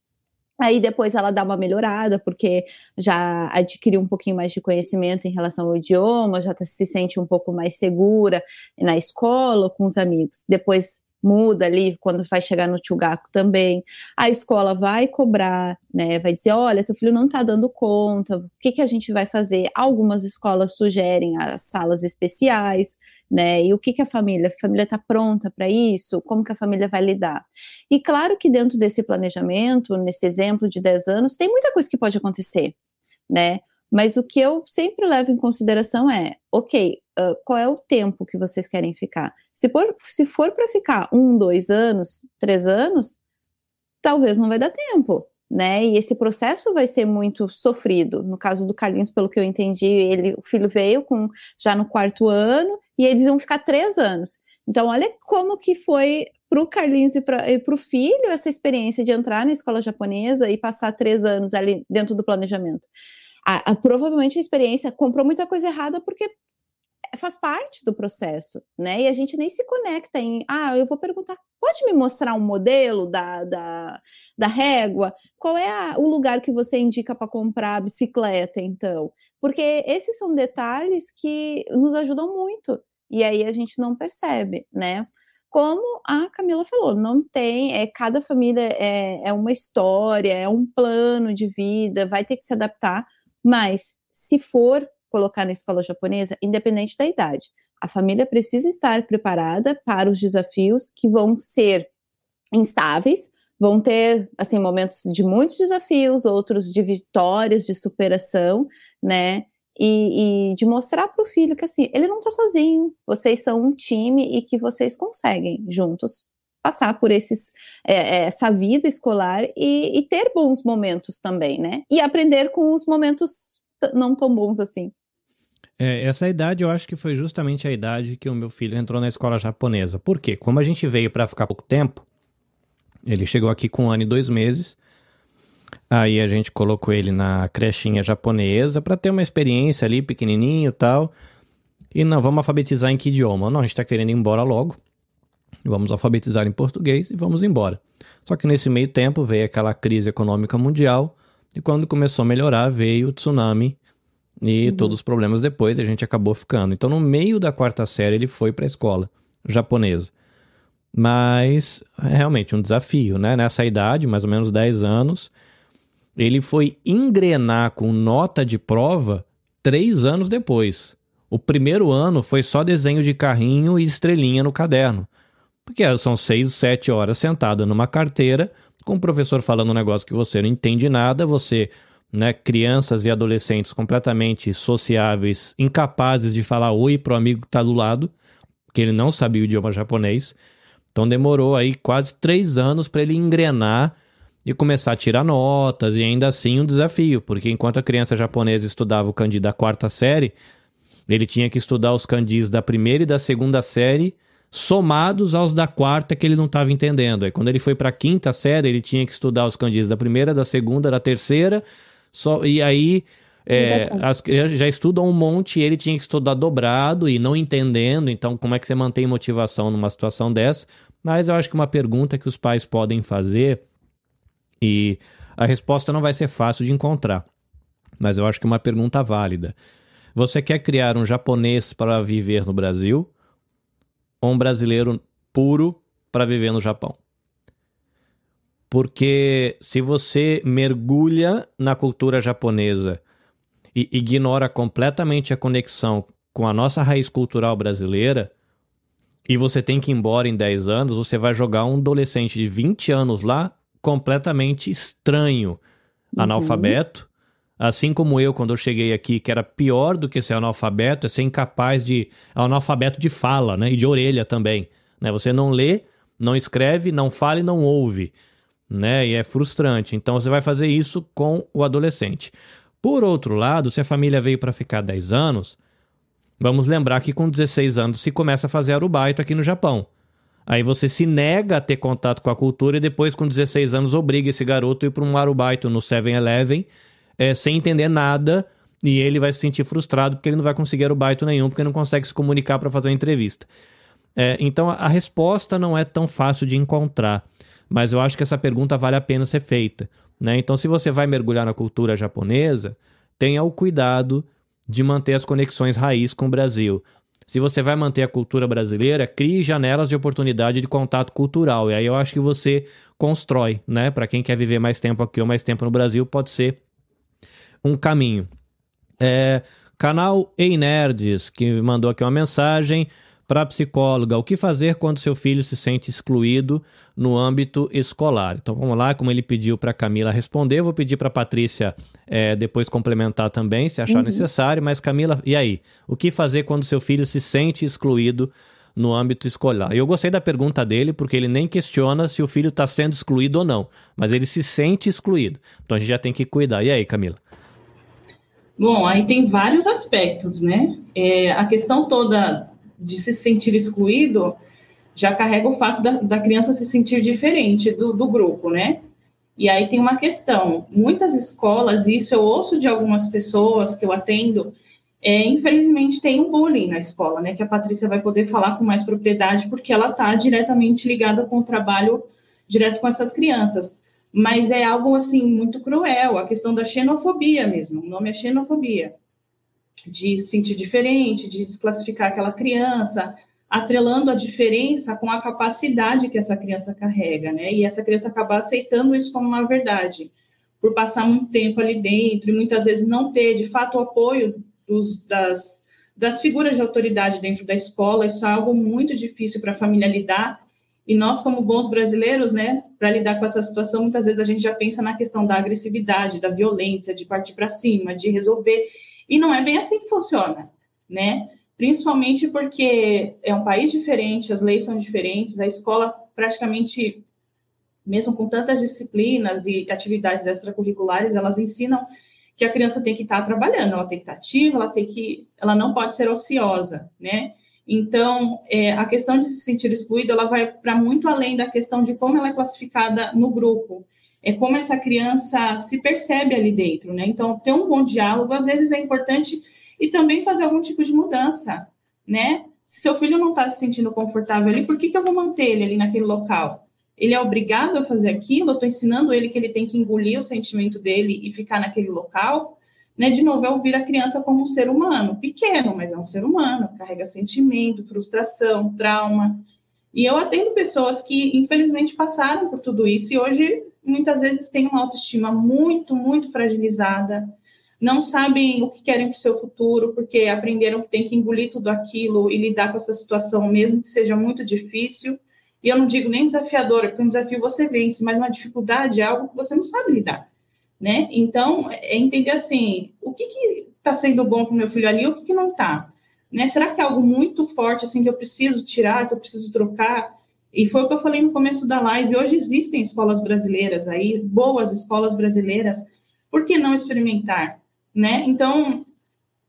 B: Aí depois ela dá uma melhorada, porque já adquiriu um pouquinho mais de conhecimento em relação ao idioma, já tá, se sente um pouco mais segura na escola, com os amigos. Depois muda ali quando vai chegar no Tchugaku também. A escola vai cobrar, né? Vai dizer, olha, teu filho não está dando conta, o que, que a gente vai fazer? Algumas escolas sugerem as salas especiais, né? E o que, que a família? A família está pronta para isso? Como que a família vai lidar? E claro que dentro desse planejamento, nesse exemplo de 10 anos, tem muita coisa que pode acontecer, né? Mas o que eu sempre levo em consideração é, ok, uh, qual é o tempo que vocês querem ficar? Se for, se for para ficar um, dois anos, três anos, talvez não vai dar tempo, né? E esse processo vai ser muito sofrido. No caso do Carlinhos, pelo que eu entendi, ele, o filho veio com já no quarto ano e eles iam ficar três anos. Então, olha como que foi para o Carlinhos e para o filho essa experiência de entrar na escola japonesa e passar três anos ali dentro do planejamento. A, a, provavelmente a experiência comprou muita coisa errada porque faz parte do processo, né? E a gente nem se conecta em, ah, eu vou perguntar, pode me mostrar um modelo da, da, da régua? Qual é a, o lugar que você indica para comprar a bicicleta, então? Porque esses são detalhes que nos ajudam muito, e aí a gente não percebe, né? como a Camila falou, não tem, é, cada família é, é uma história, é um plano de vida, vai ter que se adaptar, mas se for colocar na escola japonesa, independente da idade, a família precisa estar preparada para os desafios que vão ser instáveis, vão ter assim momentos de muitos desafios, outros de vitórias, de superação, né? e, e de mostrar para o filho que assim, ele não está sozinho, vocês são um time e que vocês conseguem juntos passar por esses, é, é essa vida escolar e, e, ter bons momentos também, né? E aprender com os momentos não tão bons assim.
A: É, essa idade eu acho que foi justamente a idade que o meu filho entrou na escola japonesa. Por quê? Como a gente veio para ficar pouco tempo, ele chegou aqui com um ano e dois meses, Aí a gente colocou ele na crechinha japonesa para ter uma experiência ali, pequenininho tal. E não, vamos alfabetizar em que idioma? Não, a gente está querendo ir embora logo. Vamos alfabetizar em português e vamos embora. Só que nesse meio tempo veio aquela crise econômica mundial e quando começou a melhorar veio o tsunami e uhum. todos os problemas depois a gente acabou ficando. Então no meio da quarta série ele foi para a escola japonesa. Mas é realmente um desafio, né? Nessa idade, mais ou menos 10 anos, ele foi engrenar com nota de prova três anos depois. O primeiro ano foi só desenho de carrinho e estrelinha no caderno. Porque são seis, sete horas sentada numa carteira, com o professor falando um negócio que você não entende nada, você, né, crianças e adolescentes completamente sociáveis, incapazes de falar oi pro amigo que está do lado, que ele não sabia o idioma japonês. Então demorou aí quase três anos para ele engrenar e começar a tirar notas, e ainda assim um desafio, porque enquanto a criança japonesa estudava o kanji da quarta série, ele tinha que estudar os kanjis da primeira e da segunda série somados aos da quarta que ele não estava entendendo. Aí quando ele foi para a quinta série, ele tinha que estudar os kanjis da primeira, da segunda, da terceira, só e aí é, as crianças já estudam um monte e ele tinha que estudar dobrado e não entendendo. Então, como é que você mantém motivação numa situação dessa? Mas eu acho que uma pergunta que os pais podem fazer e a resposta não vai ser fácil de encontrar, mas eu acho que é uma pergunta válida. Você quer criar um japonês para viver no Brasil um brasileiro puro para viver no Japão? Porque se você mergulha na cultura japonesa e ignora completamente a conexão com a nossa raiz cultural brasileira, e você tem que ir embora em 10 anos, você vai jogar um adolescente de 20 anos lá completamente estranho, uhum. analfabeto. Assim como eu, quando eu cheguei aqui, que era pior do que ser analfabeto, é ser incapaz de. analfabeto de fala, né? E de orelha também. Né? Você não lê, não escreve, não fala e não ouve. Né? E é frustrante. Então você vai fazer isso com o adolescente. Por outro lado, se a família veio para ficar 10 anos, vamos lembrar que com 16 anos se começa a fazer arubaito aqui no Japão. Aí você se nega a ter contato com a cultura e depois, com 16 anos, obriga esse garoto a ir para um arubaito no 7-Eleven é, sem entender nada e ele vai se sentir frustrado porque ele não vai conseguir arubaito nenhum porque não consegue se comunicar para fazer uma entrevista. É, então a, a resposta não é tão fácil de encontrar, mas eu acho que essa pergunta vale a pena ser feita. Né? Então, se você vai mergulhar na cultura japonesa, tenha o cuidado de manter as conexões raiz com o Brasil. Se você vai manter a cultura brasileira, crie janelas de oportunidade de contato cultural. E aí eu acho que você constrói, né? Para quem quer viver mais tempo aqui ou mais tempo no Brasil, pode ser um caminho. É, canal Ei Nerds, que mandou aqui uma mensagem para a psicóloga, o que fazer quando seu filho se sente excluído no âmbito escolar? Então vamos lá, como ele pediu para Camila responder, vou pedir para Patrícia é, depois complementar também, se achar uhum. necessário. Mas Camila, e aí? O que fazer quando seu filho se sente excluído no âmbito escolar? Eu gostei da pergunta dele porque ele nem questiona se o filho está sendo excluído ou não, mas ele se sente excluído. Então a gente já tem que cuidar. E aí, Camila?
C: Bom, aí tem vários aspectos, né? É, a questão toda de se sentir excluído já carrega o fato da, da criança se sentir diferente do, do grupo, né? E aí tem uma questão: muitas escolas, e isso eu ouço de algumas pessoas que eu atendo, é, infelizmente tem um bullying na escola, né? Que a Patrícia vai poder falar com mais propriedade, porque ela está diretamente ligada com o trabalho direto com essas crianças. Mas é algo assim muito cruel, a questão da xenofobia mesmo. O nome é xenofobia, de se sentir diferente, de desclassificar aquela criança, atrelando a diferença com a capacidade que essa criança carrega, né? E essa criança acabar aceitando isso como uma verdade, por passar muito tempo ali dentro e muitas vezes não ter, de fato, o apoio dos, das, das figuras de autoridade dentro da escola. Isso é algo muito difícil para a família lidar. E nós, como bons brasileiros, né, para lidar com essa situação, muitas vezes a gente já pensa na questão da agressividade, da violência, de partir para cima, de resolver. E não é bem assim que funciona, né? principalmente porque é um país diferente, as leis são diferentes, a escola praticamente, mesmo com tantas disciplinas e atividades extracurriculares, elas ensinam que a criança tem que estar trabalhando, ela tem que estar ativa, ela tem que, ela não pode ser ociosa, né? Então, é, a questão de se sentir excluída, ela vai para muito além da questão de como ela é classificada no grupo, é como essa criança se percebe ali dentro, né? Então, ter um bom diálogo, às vezes é importante e também fazer algum tipo de mudança, né? Se seu filho não está se sentindo confortável ali, por que, que eu vou manter ele ali naquele local? Ele é obrigado a fazer aquilo? Eu estou ensinando ele que ele tem que engolir o sentimento dele e ficar naquele local? Né? De novo, é ouvir a criança como um ser humano, pequeno, mas é um ser humano, carrega sentimento, frustração, trauma. E eu atendo pessoas que, infelizmente, passaram por tudo isso e hoje, muitas vezes, têm uma autoestima muito, muito fragilizada, não sabem o que querem para o seu futuro, porque aprenderam que tem que engolir tudo aquilo e lidar com essa situação, mesmo que seja muito difícil. E eu não digo nem desafiadora, porque um desafio você vence, mas uma dificuldade é algo que você não sabe lidar, né? Então, é entender assim, o que está sendo bom para o meu filho ali o que, que não está. Né? Será que é algo muito forte, assim, que eu preciso tirar, que eu preciso trocar? E foi o que eu falei no começo da live. Hoje existem escolas brasileiras aí, boas escolas brasileiras. Por que não experimentar? né? Então,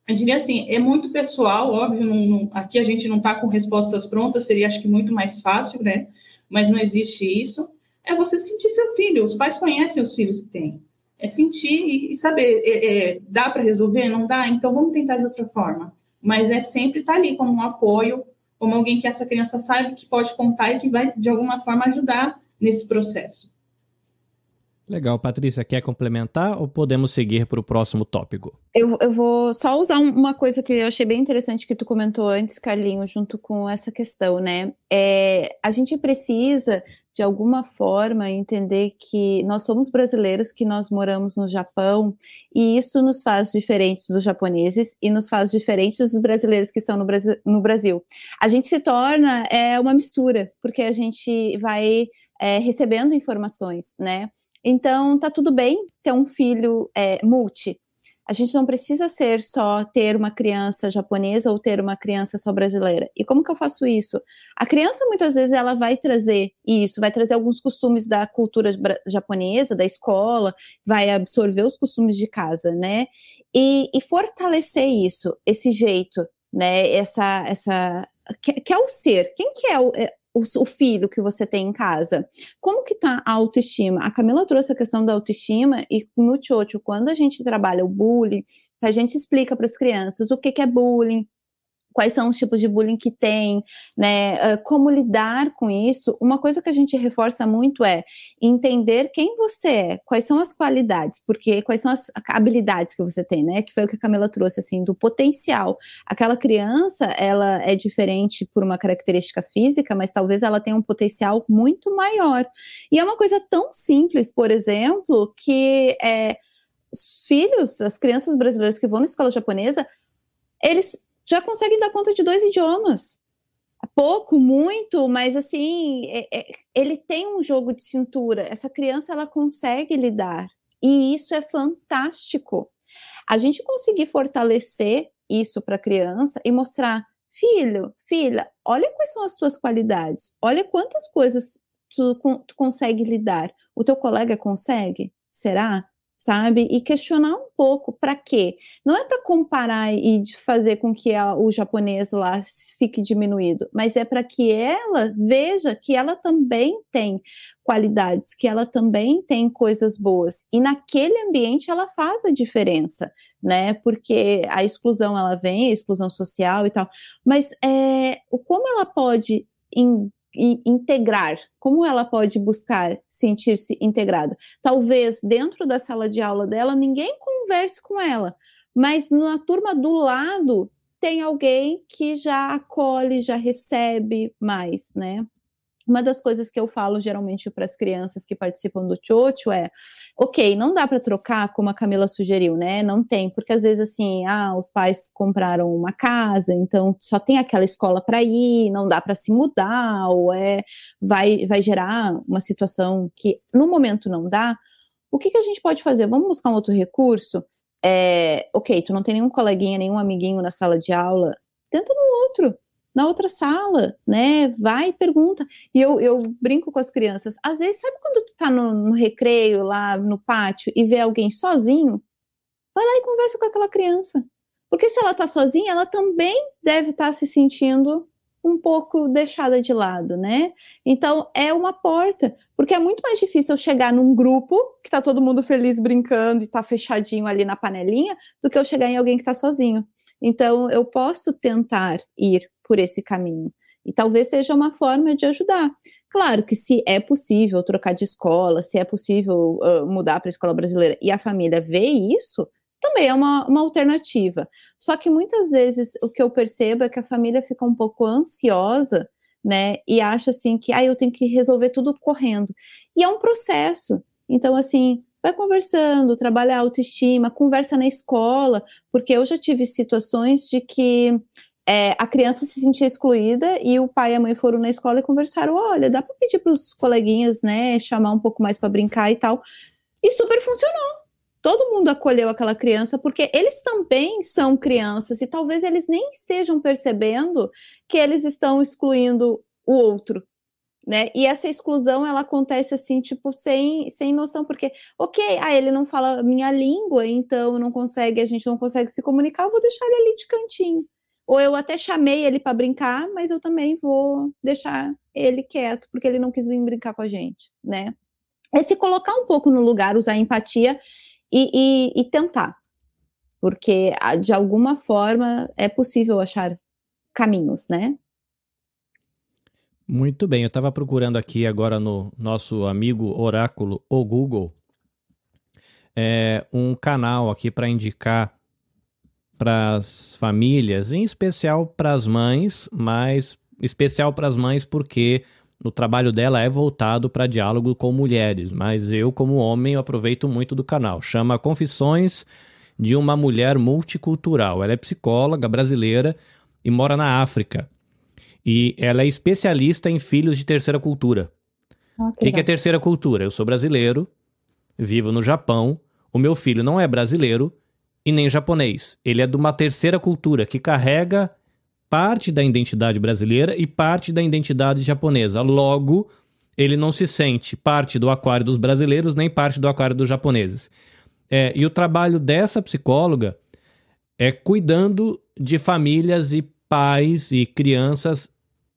C: eu diria assim, é muito pessoal, óbvio, não, não, aqui a gente não está com respostas prontas, seria acho que muito mais fácil, né? Mas não existe isso. É você sentir seu filho, os pais conhecem os filhos que têm. É sentir e, e saber, é, é, dá para resolver? Não dá? Então vamos tentar de outra forma. Mas é sempre estar tá ali como um apoio, como alguém que essa criança sabe que pode contar e que vai, de alguma forma, ajudar nesse processo.
A: Legal, Patrícia, quer complementar ou podemos seguir para o próximo tópico?
B: Eu, eu vou só usar uma coisa que eu achei bem interessante que tu comentou antes, Carlinho, junto com essa questão, né? É, a gente precisa, de alguma forma, entender que nós somos brasileiros, que nós moramos no Japão, e isso nos faz diferentes dos japoneses e nos faz diferentes dos brasileiros que estão no Brasil. A gente se torna é, uma mistura, porque a gente vai é, recebendo informações, né? Então, tá tudo bem ter um filho é, multi. A gente não precisa ser só ter uma criança japonesa ou ter uma criança só brasileira. E como que eu faço isso? A criança muitas vezes ela vai trazer isso, vai trazer alguns costumes da cultura japonesa, da escola, vai absorver os costumes de casa, né? E, e fortalecer isso, esse jeito, né? Essa, essa que, que é o ser. Quem que é o, é, o, o filho que você tem em casa. Como que tá a autoestima? A Camila trouxe a questão da autoestima e no Chocho, quando a gente trabalha o bullying, a gente explica para as crianças o que, que é bullying, quais são os tipos de bullying que tem, né? Uh, como lidar com isso. Uma coisa que a gente reforça muito é entender quem você é, quais são as qualidades, porque quais são as habilidades que você tem, né? Que foi o que a Camila trouxe, assim, do potencial. Aquela criança, ela é diferente por uma característica física, mas talvez ela tenha um potencial muito maior. E é uma coisa tão simples, por exemplo, que é, os filhos, as crianças brasileiras que vão na escola japonesa, eles já conseguem dar conta de dois idiomas. Pouco, muito, mas assim, é, é, ele tem um jogo de cintura. Essa criança ela consegue lidar e isso é fantástico. A gente conseguir fortalecer isso para a criança e mostrar, filho, filha, olha quais são as tuas qualidades, olha quantas coisas tu, tu consegue lidar. O teu colega consegue? Será? Sabe? E questionar um pouco para quê? Não é para comparar e fazer com que a, o japonês lá fique diminuído, mas é para que ela veja que ela também tem qualidades, que ela também tem coisas boas. E naquele ambiente ela faz a diferença, né? Porque a exclusão ela vem, a exclusão social e tal, mas é, como ela pode em, e integrar? Como ela pode buscar sentir-se integrada? Talvez dentro da sala de aula dela ninguém converse com ela, mas na turma do lado tem alguém que já acolhe, já recebe mais, né? Uma das coisas que eu falo geralmente para as crianças que participam do Chocho é: ok, não dá para trocar como a Camila sugeriu, né? Não tem, porque às vezes assim, ah, os pais compraram uma casa, então só tem aquela escola para ir, não dá para se mudar, ou é vai, vai gerar uma situação que no momento não dá. O que, que a gente pode fazer? Vamos buscar um outro recurso? É, ok, tu não tem nenhum coleguinha, nenhum amiguinho na sala de aula, tenta no outro na outra sala, né? Vai e pergunta. E eu, eu brinco com as crianças. Às vezes, sabe quando tu tá no, no recreio, lá no pátio, e vê alguém sozinho? Vai lá e conversa com aquela criança. Porque se ela tá sozinha, ela também deve estar tá se sentindo um pouco deixada de lado, né? Então é uma porta, porque é muito mais difícil eu chegar num grupo que tá todo mundo feliz brincando e tá fechadinho ali na panelinha, do que eu chegar em alguém que tá sozinho. Então eu posso tentar ir por esse caminho. E talvez seja uma forma de ajudar. Claro que se é possível trocar de escola, se é possível uh, mudar para a escola brasileira e a família vê isso, também é uma, uma alternativa. Só que muitas vezes o que eu percebo é que a família fica um pouco ansiosa, né? E acha assim que ah, eu tenho que resolver tudo correndo. E é um processo. Então, assim, vai conversando, trabalha a autoestima, conversa na escola, porque eu já tive situações de que é, a criança se sentia excluída e o pai e a mãe foram na escola e conversaram: olha, dá para pedir para os coleguinhas, né, chamar um pouco mais para brincar e tal. E super funcionou. Todo mundo acolheu aquela criança porque eles também são crianças e talvez eles nem estejam percebendo que eles estão excluindo o outro, né? E essa exclusão ela acontece assim, tipo, sem, sem noção, porque, ok, ah, ele não fala minha língua, então não consegue, a gente não consegue se comunicar, eu vou deixar ele ali de cantinho. Ou eu até chamei ele para brincar, mas eu também vou deixar ele quieto, porque ele não quis vir brincar com a gente, né? É se colocar um pouco no lugar, usar empatia e, e, e tentar. Porque, ah, de alguma forma, é possível achar caminhos, né?
A: Muito bem, eu estava procurando aqui agora no nosso amigo Oráculo, o Google, é, um canal aqui para indicar para as famílias, em especial para as mães, mas especial para as mães porque o trabalho dela é voltado para diálogo com mulheres, mas eu, como homem, eu aproveito muito do canal. Chama Confissões de uma Mulher Multicultural. Ela é psicóloga brasileira e mora na África. E ela é especialista em filhos de terceira cultura. O ah, que, que é terceira cultura? Eu sou brasileiro, vivo no Japão, o meu filho não é brasileiro, e nem japonês. Ele é de uma terceira cultura que carrega parte da identidade brasileira e parte da identidade japonesa. Logo, ele não se sente parte do aquário dos brasileiros nem parte do aquário dos japoneses. É, e o trabalho dessa psicóloga é cuidando de famílias e pais e crianças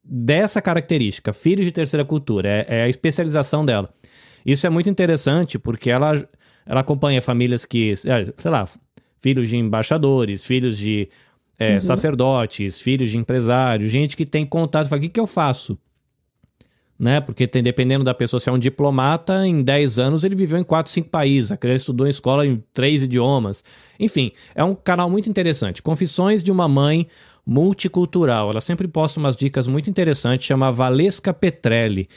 A: dessa característica, filhos de terceira cultura. É, é a especialização dela. Isso é muito interessante porque ela, ela acompanha famílias que, é, sei lá, filhos de embaixadores, filhos de é, uhum. sacerdotes, filhos de empresários, gente que tem contato, fala, o que, que eu faço? Né? Porque tem, dependendo da pessoa, se é um diplomata, em 10 anos ele viveu em 4, 5 países, a criança estudou em escola em três idiomas. Enfim, é um canal muito interessante. Confissões de uma mãe multicultural. Ela sempre posta umas dicas muito interessantes, chama Valesca Petrelli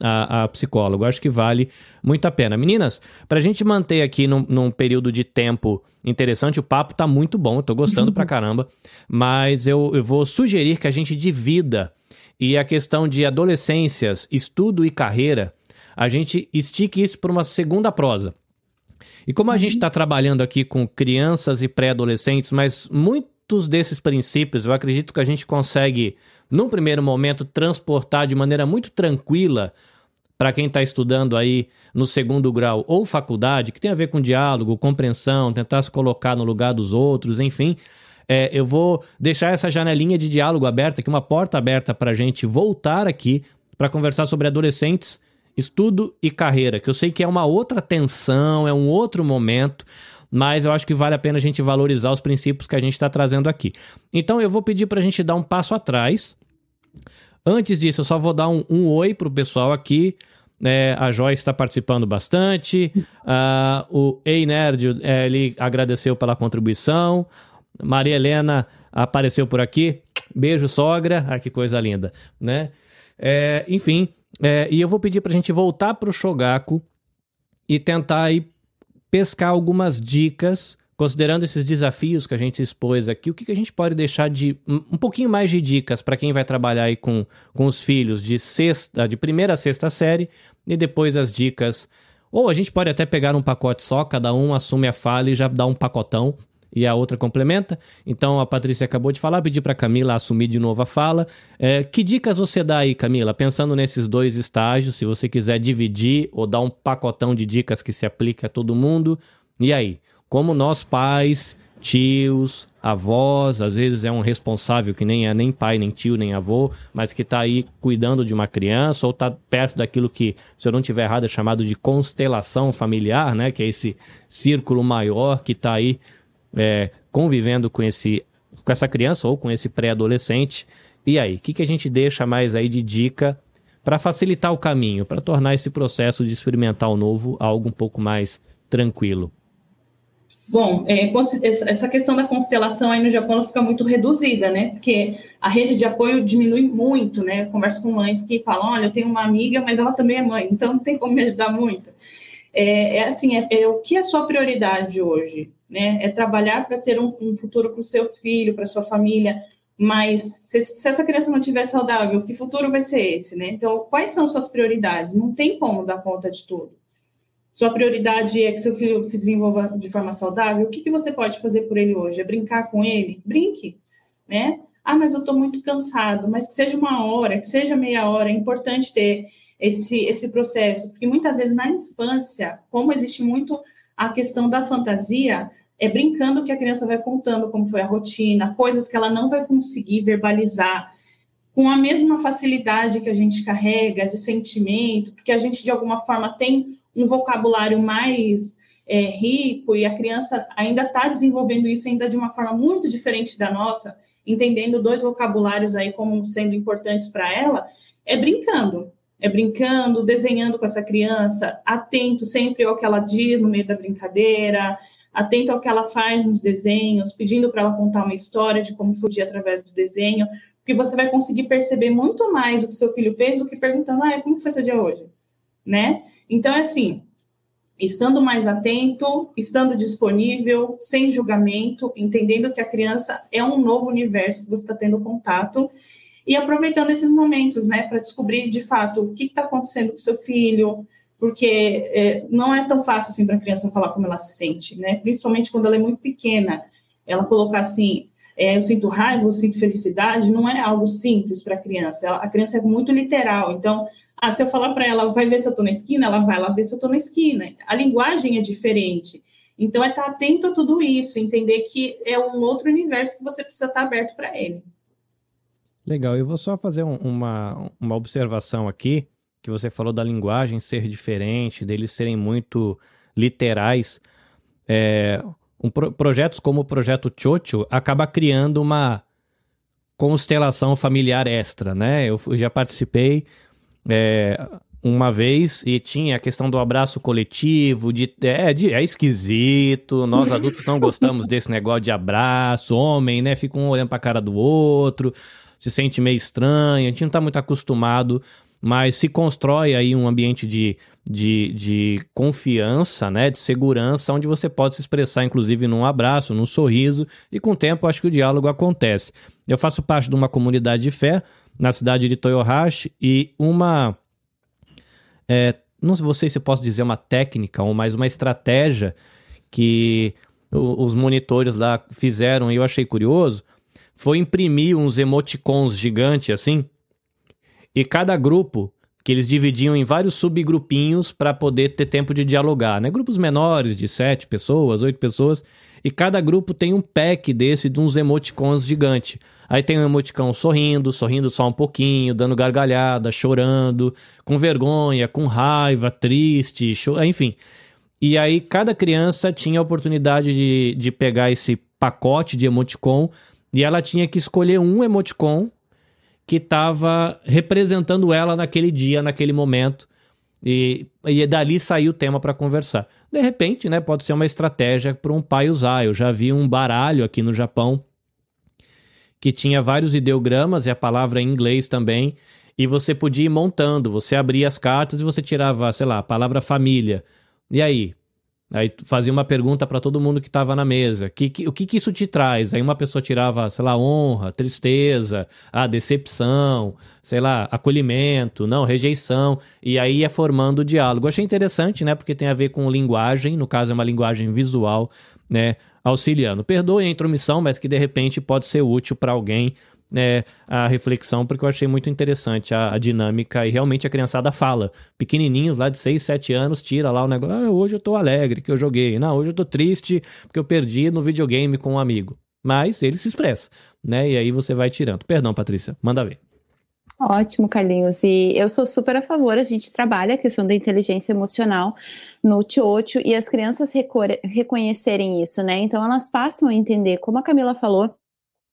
A: a, a psicólogo. Acho que vale muito a pena. Meninas, para a gente manter aqui num, num, período de tempo interessante, o papo tá muito bom, eu tô gostando pra caramba, mas eu, eu vou sugerir que a gente divida e a questão de adolescências, estudo e carreira, a gente estique isso para uma segunda prosa. E como a uhum. gente está trabalhando aqui com crianças e pré-adolescentes, mas muitos desses princípios eu acredito que a gente consegue num primeiro momento, transportar de maneira muito tranquila para quem está estudando aí no segundo grau ou faculdade, que tem a ver com diálogo, compreensão, tentar se colocar no lugar dos outros, enfim. É, eu vou deixar essa janelinha de diálogo aberta aqui, uma porta aberta para a gente voltar aqui para conversar sobre adolescentes, estudo e carreira, que eu sei que é uma outra tensão, é um outro momento, mas eu acho que vale a pena a gente valorizar os princípios que a gente está trazendo aqui. Então eu vou pedir para a gente dar um passo atrás. Antes disso, eu só vou dar um, um oi para o pessoal aqui. É, a Joyce está participando bastante. Uh, o Ei Nerd, é, ele agradeceu pela contribuição. Maria Helena apareceu por aqui. Beijo, sogra. Ah, que coisa linda, né? É, enfim, é, e eu vou pedir para a gente voltar para o Shogaku e tentar aí pescar algumas dicas, considerando esses desafios que a gente expôs aqui, o que, que a gente pode deixar de um pouquinho mais de dicas para quem vai trabalhar aí com, com os filhos de sexta, de primeira a sexta série, e depois as dicas. Ou a gente pode até pegar um pacote só, cada um assume a fala e já dá um pacotão e a outra complementa. Então a Patrícia acabou de falar, pedir para Camila assumir de novo a fala. É, que dicas você dá aí, Camila? Pensando nesses dois estágios, se você quiser dividir ou dar um pacotão de dicas que se aplique a todo mundo. E aí, como nós pais, tios, avós, às vezes é um responsável que nem é nem pai, nem tio, nem avô, mas que está aí cuidando de uma criança ou está perto daquilo que, se eu não tiver errado, é chamado de constelação familiar, né? Que é esse círculo maior que está aí é, convivendo com, esse, com essa criança ou com esse pré-adolescente. E aí, o que, que a gente deixa mais aí de dica para facilitar o caminho, para tornar esse processo de experimentar o novo algo um pouco mais tranquilo?
C: Bom, é, essa questão da constelação aí no Japão fica muito reduzida, né? Porque a rede de apoio diminui muito, né? Eu converso com mães que falam: olha, eu tenho uma amiga, mas ela também é mãe, então não tem como me ajudar muito. É, é assim: é, é o que é sua prioridade hoje? Né? É trabalhar para ter um, um futuro para o seu filho, para sua família. Mas se, se, essa criança não estiver saudável, que futuro vai ser esse, né? Então, quais são suas prioridades? Não tem como dar conta de tudo. Sua prioridade é que seu filho se desenvolva de forma saudável. O que, que você pode fazer por ele hoje? É brincar com ele? Brinque, né? Ah, mas eu estou muito cansado. Mas que seja uma hora, que seja meia hora. É importante ter esse, esse processo, porque muitas vezes na infância, como existe muito a questão da fantasia é brincando que a criança vai contando como foi a rotina, coisas que ela não vai conseguir verbalizar com a mesma facilidade que a gente carrega de sentimento, porque a gente de alguma forma tem um vocabulário mais é, rico e a criança ainda está desenvolvendo isso ainda de uma forma muito diferente da nossa, entendendo dois vocabulários aí como sendo importantes para ela, é brincando é brincando, desenhando com essa criança, atento sempre ao que ela diz no meio da brincadeira, atento ao que ela faz nos desenhos, pedindo para ela contar uma história de como dia através do desenho, porque você vai conseguir perceber muito mais o que seu filho fez do que perguntando, ah, como foi seu dia hoje? Né? Então, é assim, estando mais atento, estando disponível, sem julgamento, entendendo que a criança é um novo universo que você está tendo contato e aproveitando esses momentos, né, para descobrir de fato o que está acontecendo com seu filho, porque é, não é tão fácil assim para a criança falar como ela se sente, né? Principalmente quando ela é muito pequena, ela colocar assim, é, eu sinto raiva, eu sinto felicidade, não é algo simples para a criança. Ela, a criança é muito literal, então, ah, se eu falar para ela, vai ver se eu estou na esquina, ela vai lá ver se eu estou na esquina. A linguagem é diferente. Então, é estar tá atento a tudo isso, entender que é um outro universo que você precisa estar tá aberto para ele.
A: Legal, eu vou só fazer um, uma, uma observação aqui, que você falou da linguagem ser diferente, deles serem muito literais. É, um pro, projetos como o projeto Chocho acaba criando uma constelação familiar extra, né? Eu, eu já participei é, uma vez e tinha a questão do abraço coletivo, de é, de, é esquisito, nós adultos não gostamos desse negócio de abraço, homem, né? Fica um olhando pra cara do outro se sente meio estranho, a gente não está muito acostumado, mas se constrói aí um ambiente de, de, de confiança, né, de segurança, onde você pode se expressar, inclusive, num abraço, num sorriso, e com o tempo acho que o diálogo acontece. Eu faço parte de uma comunidade de fé na cidade de Toyohashi e uma. É, não sei se posso dizer uma técnica ou mais uma estratégia que os monitores lá fizeram e eu achei curioso foi imprimir uns emoticons gigantes assim, e cada grupo que eles dividiam em vários subgrupinhos para poder ter tempo de dialogar, né? Grupos menores de sete pessoas, oito pessoas, e cada grupo tem um pack desse de uns emoticons gigante. Aí tem um emoticão sorrindo, sorrindo só um pouquinho, dando gargalhada, chorando, com vergonha, com raiva, triste, enfim. E aí cada criança tinha a oportunidade de, de pegar esse pacote de emoticon e ela tinha que escolher um emoticon que estava representando ela naquele dia, naquele momento. E, e dali saiu o tema para conversar. De repente, né, pode ser uma estratégia para um pai usar. Eu já vi um baralho aqui no Japão que tinha vários ideogramas e a palavra em inglês também. E você podia ir montando. Você abria as cartas e você tirava, sei lá, a palavra família. E aí? Aí fazia uma pergunta para todo mundo que estava na mesa. Que, que, o que, que isso te traz? Aí uma pessoa tirava, sei lá, honra, tristeza, a decepção, sei lá, acolhimento, não, rejeição. E aí ia formando o diálogo. Achei interessante, né? Porque tem a ver com linguagem, no caso é uma linguagem visual, né? Auxiliando. Perdoe a intromissão, mas que de repente pode ser útil para alguém é, a reflexão, porque eu achei muito interessante a, a, dinâmica e realmente a criançada fala. Pequenininhos lá de 6, 7 anos, tira lá o negócio. Ah, hoje eu tô alegre que eu joguei. Não, hoje eu tô triste porque eu perdi no videogame com um amigo. Mas ele se expressa, né? E aí você vai tirando. Perdão, Patrícia, manda ver.
B: Ótimo, Carlinhos. E eu sou super a favor, a gente trabalha a questão da inteligência emocional no Tiocho e as crianças reconhecerem isso, né? Então elas passam a entender, como a Camila falou,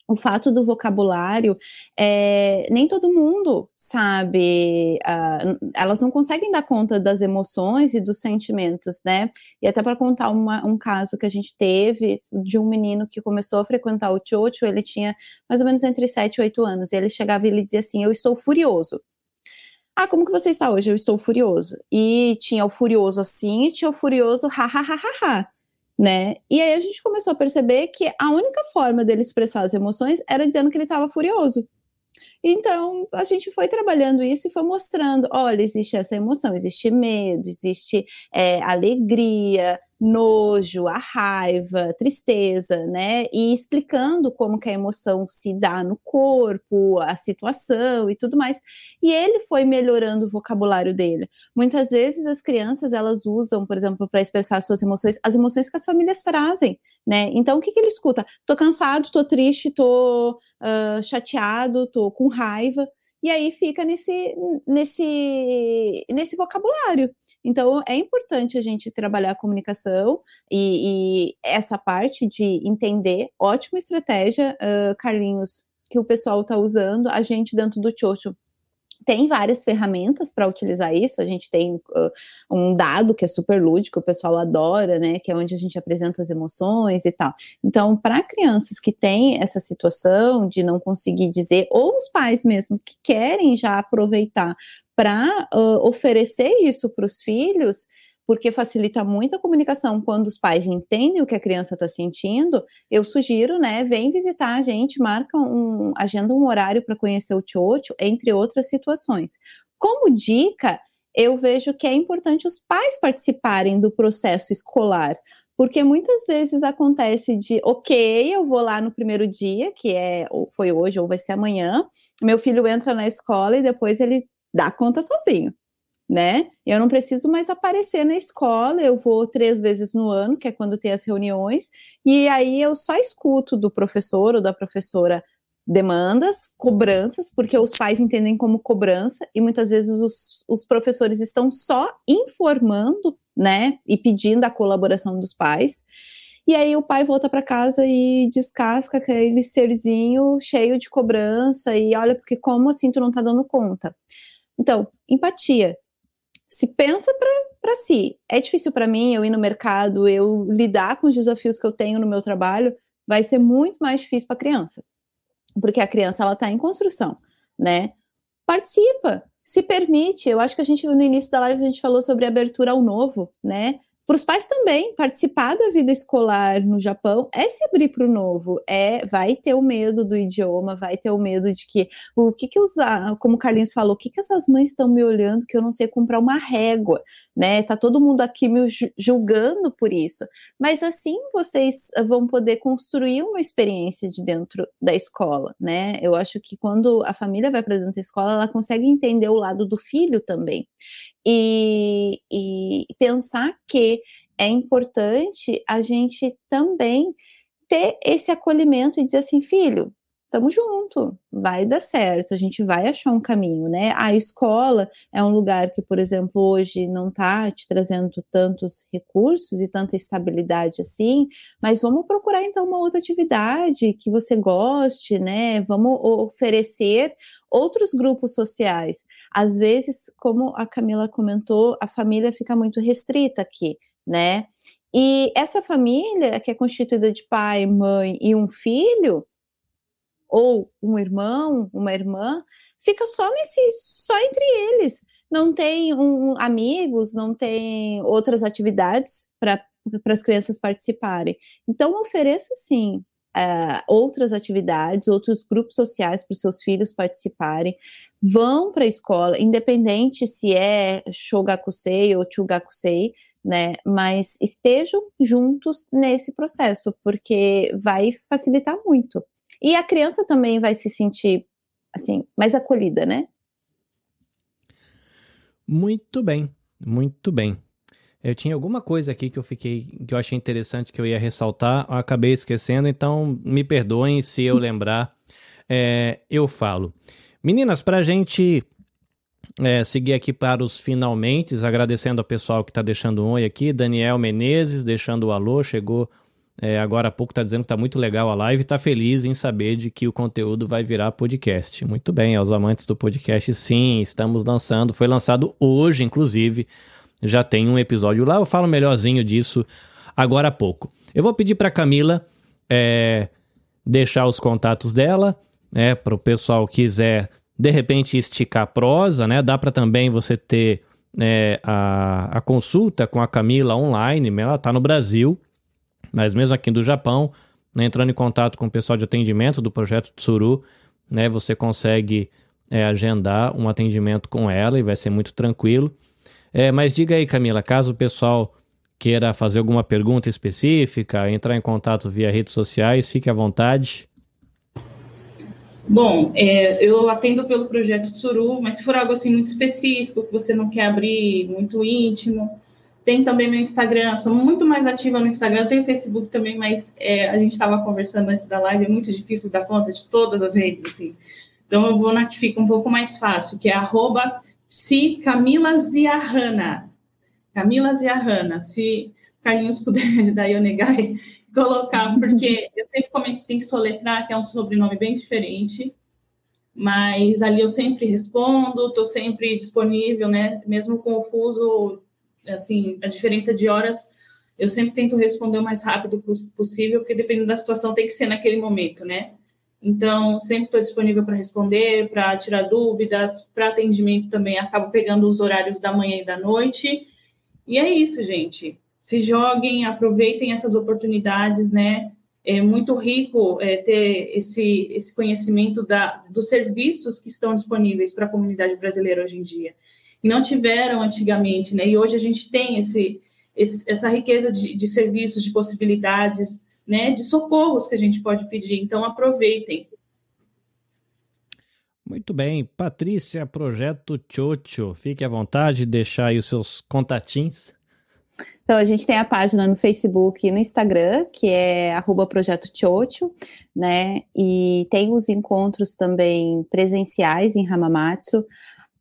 B: o fato do vocabulário, é, nem todo mundo sabe, uh, elas não conseguem dar conta das emoções e dos sentimentos, né? E até para contar uma, um caso que a gente teve de um menino que começou a frequentar o Chocho, ele tinha mais ou menos entre 7 e 8 anos, e ele chegava e ele dizia assim: Eu estou furioso. Ah, como que você está hoje? Eu estou furioso. E tinha o furioso assim e tinha o furioso ha ha ha ha ha né? E aí a gente começou a perceber que a única forma dele expressar as emoções era dizendo que ele estava furioso. Então, a gente foi trabalhando isso e foi mostrando: olha, existe essa emoção, existe medo, existe é, alegria, nojo, a raiva, tristeza, né? E explicando como que a emoção se dá no corpo, a situação e tudo mais. E ele foi melhorando o vocabulário dele. Muitas vezes as crianças elas usam, por exemplo, para expressar suas emoções, as emoções que as famílias trazem, né? Então o que, que ele escuta? Tô cansado, tô triste, tô uh, chateado, tô com raiva e aí fica nesse, nesse, nesse vocabulário. Então, é importante a gente trabalhar a comunicação e, e essa parte de entender, ótima estratégia, uh, Carlinhos, que o pessoal está usando, a gente dentro do Chocho tem várias ferramentas para utilizar isso. A gente tem uh, um dado que é super lúdico, o pessoal adora, né? Que é onde a gente apresenta as emoções e tal. Então, para crianças que têm essa situação de não conseguir dizer, ou os pais mesmo que querem já aproveitar para uh, oferecer isso para os filhos, porque facilita muito a comunicação quando os pais entendem o que a criança está sentindo, eu sugiro, né, vem visitar a gente, marca um, agenda um horário para conhecer o Tiocho, entre outras situações. Como dica, eu vejo que é importante os pais participarem do processo escolar, porque muitas vezes acontece de, ok, eu vou lá no primeiro dia, que é ou foi hoje ou vai ser amanhã, meu filho entra na escola e depois ele dá conta sozinho né? Eu não preciso mais aparecer na escola, eu vou três vezes no ano, que é quando tem as reuniões, e aí eu só escuto do professor ou da professora demandas, cobranças, porque os pais entendem como cobrança, e muitas vezes os, os professores estão só informando, né, e pedindo a colaboração dos pais. E aí o pai volta para casa e descasca aquele serzinho cheio de cobrança e olha porque como assim tu não tá dando conta. Então, empatia se pensa para si. É difícil para mim eu ir no mercado, eu lidar com os desafios que eu tenho no meu trabalho, vai ser muito mais difícil para a criança. Porque a criança ela está em construção, né? Participa, se permite. Eu acho que a gente no início da live a gente falou sobre abertura ao novo, né? Para os pais também, participar da vida escolar no Japão é se abrir para o novo, é vai ter o medo do idioma, vai ter o medo de que o que que usar, como o Carlinhos falou, o que que essas mães estão me olhando que eu não sei comprar uma régua, né? Tá todo mundo aqui me julgando por isso. Mas assim vocês vão poder construir uma experiência de dentro da escola, né? Eu acho que quando a família vai para dentro da escola, ela consegue entender o lado do filho também. E, e pensar que é importante a gente também ter esse acolhimento e dizer assim, filho, estamos junto, vai dar certo, a gente vai achar um caminho, né? A escola é um lugar que, por exemplo, hoje não está te trazendo tantos recursos e tanta estabilidade assim, mas vamos procurar então uma outra atividade que você goste, né? Vamos oferecer outros grupos sociais. Às vezes, como a Camila comentou, a família fica muito restrita aqui, né? E essa família, que é constituída de pai, mãe e um filho, ou um irmão, uma irmã, fica só nesse, só entre eles. Não tem um, amigos, não tem outras atividades para as crianças participarem. Então, ofereça sim Uh, outras atividades, outros grupos sociais para os seus filhos participarem, vão para a escola, independente se é Shogakusei ou Chugakusei, né? Mas estejam juntos nesse processo, porque vai facilitar muito. E a criança também vai se sentir assim mais acolhida, né?
A: Muito bem, muito bem. Eu tinha alguma coisa aqui que eu fiquei, que eu achei interessante que eu ia ressaltar, eu acabei esquecendo, então me perdoem se eu lembrar, é, eu falo. Meninas, para a gente é, seguir aqui para os finalmente, agradecendo ao pessoal que está deixando um oi aqui, Daniel Menezes deixando o alô, chegou é, agora há pouco, está dizendo que está muito legal a live e está feliz em saber de que o conteúdo vai virar podcast. Muito bem, aos amantes do podcast, sim, estamos lançando, foi lançado hoje, inclusive, já tem um episódio lá, eu falo melhorzinho disso agora há pouco. Eu vou pedir para Camila é, deixar os contatos dela, né, para o pessoal quiser de repente esticar a prosa, né? Dá para também você ter é, a, a consulta com a Camila online, ela está no Brasil, mas mesmo aqui do Japão, né, entrando em contato com o pessoal de atendimento do projeto Tsuru, né, você consegue é, agendar um atendimento com ela e vai ser muito tranquilo. É, mas diga aí, Camila, caso o pessoal queira fazer alguma pergunta específica, entrar em contato via redes sociais, fique à vontade.
C: Bom, é, eu atendo pelo projeto Tsuru, mas se for algo assim muito específico, que você não quer abrir, muito íntimo, tem também meu Instagram, sou muito mais ativa no Instagram, eu tenho Facebook também, mas é, a gente estava conversando antes da live, é muito difícil dar conta de todas as redes, assim. Então eu vou na que fica um pouco mais fácil, que é arroba se Camila. Se Carlinhos puder ajudar eu negar colocar, porque eu sempre comento que tem que soletrar, que é um sobrenome bem diferente, mas ali eu sempre respondo, estou sempre disponível, né? Mesmo confuso, assim, a diferença de horas, eu sempre tento responder o mais rápido possível, porque dependendo da situação tem que ser naquele momento, né? Então, sempre estou disponível para responder, para tirar dúvidas, para atendimento também. Acabo pegando os horários da manhã e da noite. E é isso, gente se joguem, aproveitem essas oportunidades, né? É muito rico é, ter esse, esse conhecimento da, dos serviços que estão disponíveis para a comunidade brasileira hoje em dia. E não tiveram antigamente, né? E hoje a gente tem esse, esse essa riqueza de, de serviços, de possibilidades, né? De socorros que a gente pode pedir. Então, aproveitem.
A: Muito bem. Patrícia, Projeto Chocho, fique à vontade de deixar aí os seus contatinhos.
B: Então, a gente tem a página no Facebook e no Instagram, que é arroba Projeto Chocho, né? E tem os encontros também presenciais em Hamamatsu.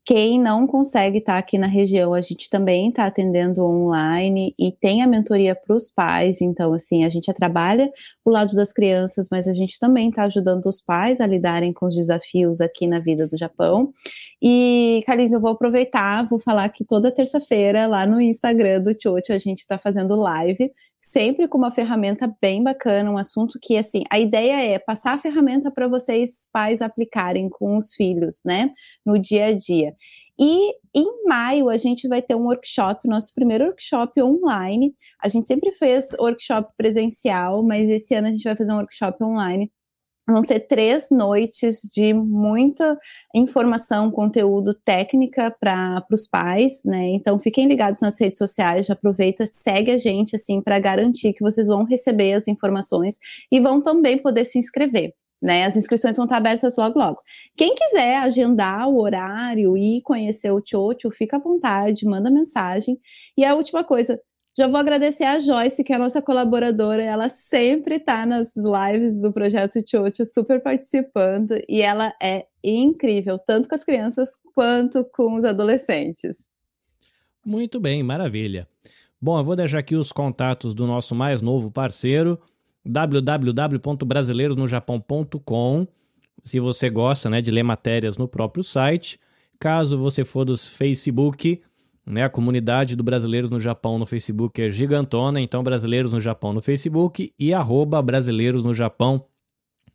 B: Quem não consegue estar tá aqui na região, a gente também está atendendo online e tem a mentoria para os pais. Então, assim, a gente trabalha o lado das crianças, mas a gente também está ajudando os pais a lidarem com os desafios aqui na vida do Japão. E, Carlinhos, eu vou aproveitar, vou falar que toda terça-feira, lá no Instagram do Chocho, a gente está fazendo live sempre com uma ferramenta bem bacana, um assunto que, assim, a ideia é passar a ferramenta para vocês, pais, aplicarem com os filhos, né, no dia a dia. E em maio a gente vai ter um workshop, nosso primeiro workshop online. A gente sempre fez workshop presencial, mas esse ano a gente vai fazer um workshop online Vão ser três noites de muita informação, conteúdo, técnica para os pais, né? Então fiquem ligados nas redes sociais, já aproveita, segue a gente assim para garantir que vocês vão receber as informações e vão também poder se inscrever. Né, as inscrições vão estar abertas logo, logo. Quem quiser agendar o horário e conhecer o Tchotcho, fica à vontade, manda mensagem. E a última coisa, já vou agradecer a Joyce, que é a nossa colaboradora. Ela sempre está nas lives do Projeto Tchotcho, super participando. E ela é incrível, tanto com as crianças quanto com os adolescentes.
A: Muito bem, maravilha. Bom, eu vou deixar aqui os contatos do nosso mais novo parceiro, www.brasileirosnojapão.com. Se você gosta né, de ler matérias no próprio site. Caso você for dos Facebook, né? A comunidade do Brasileiros no Japão no Facebook é gigantona, então Brasileiros no Japão no Facebook e arroba Brasileiros no Japão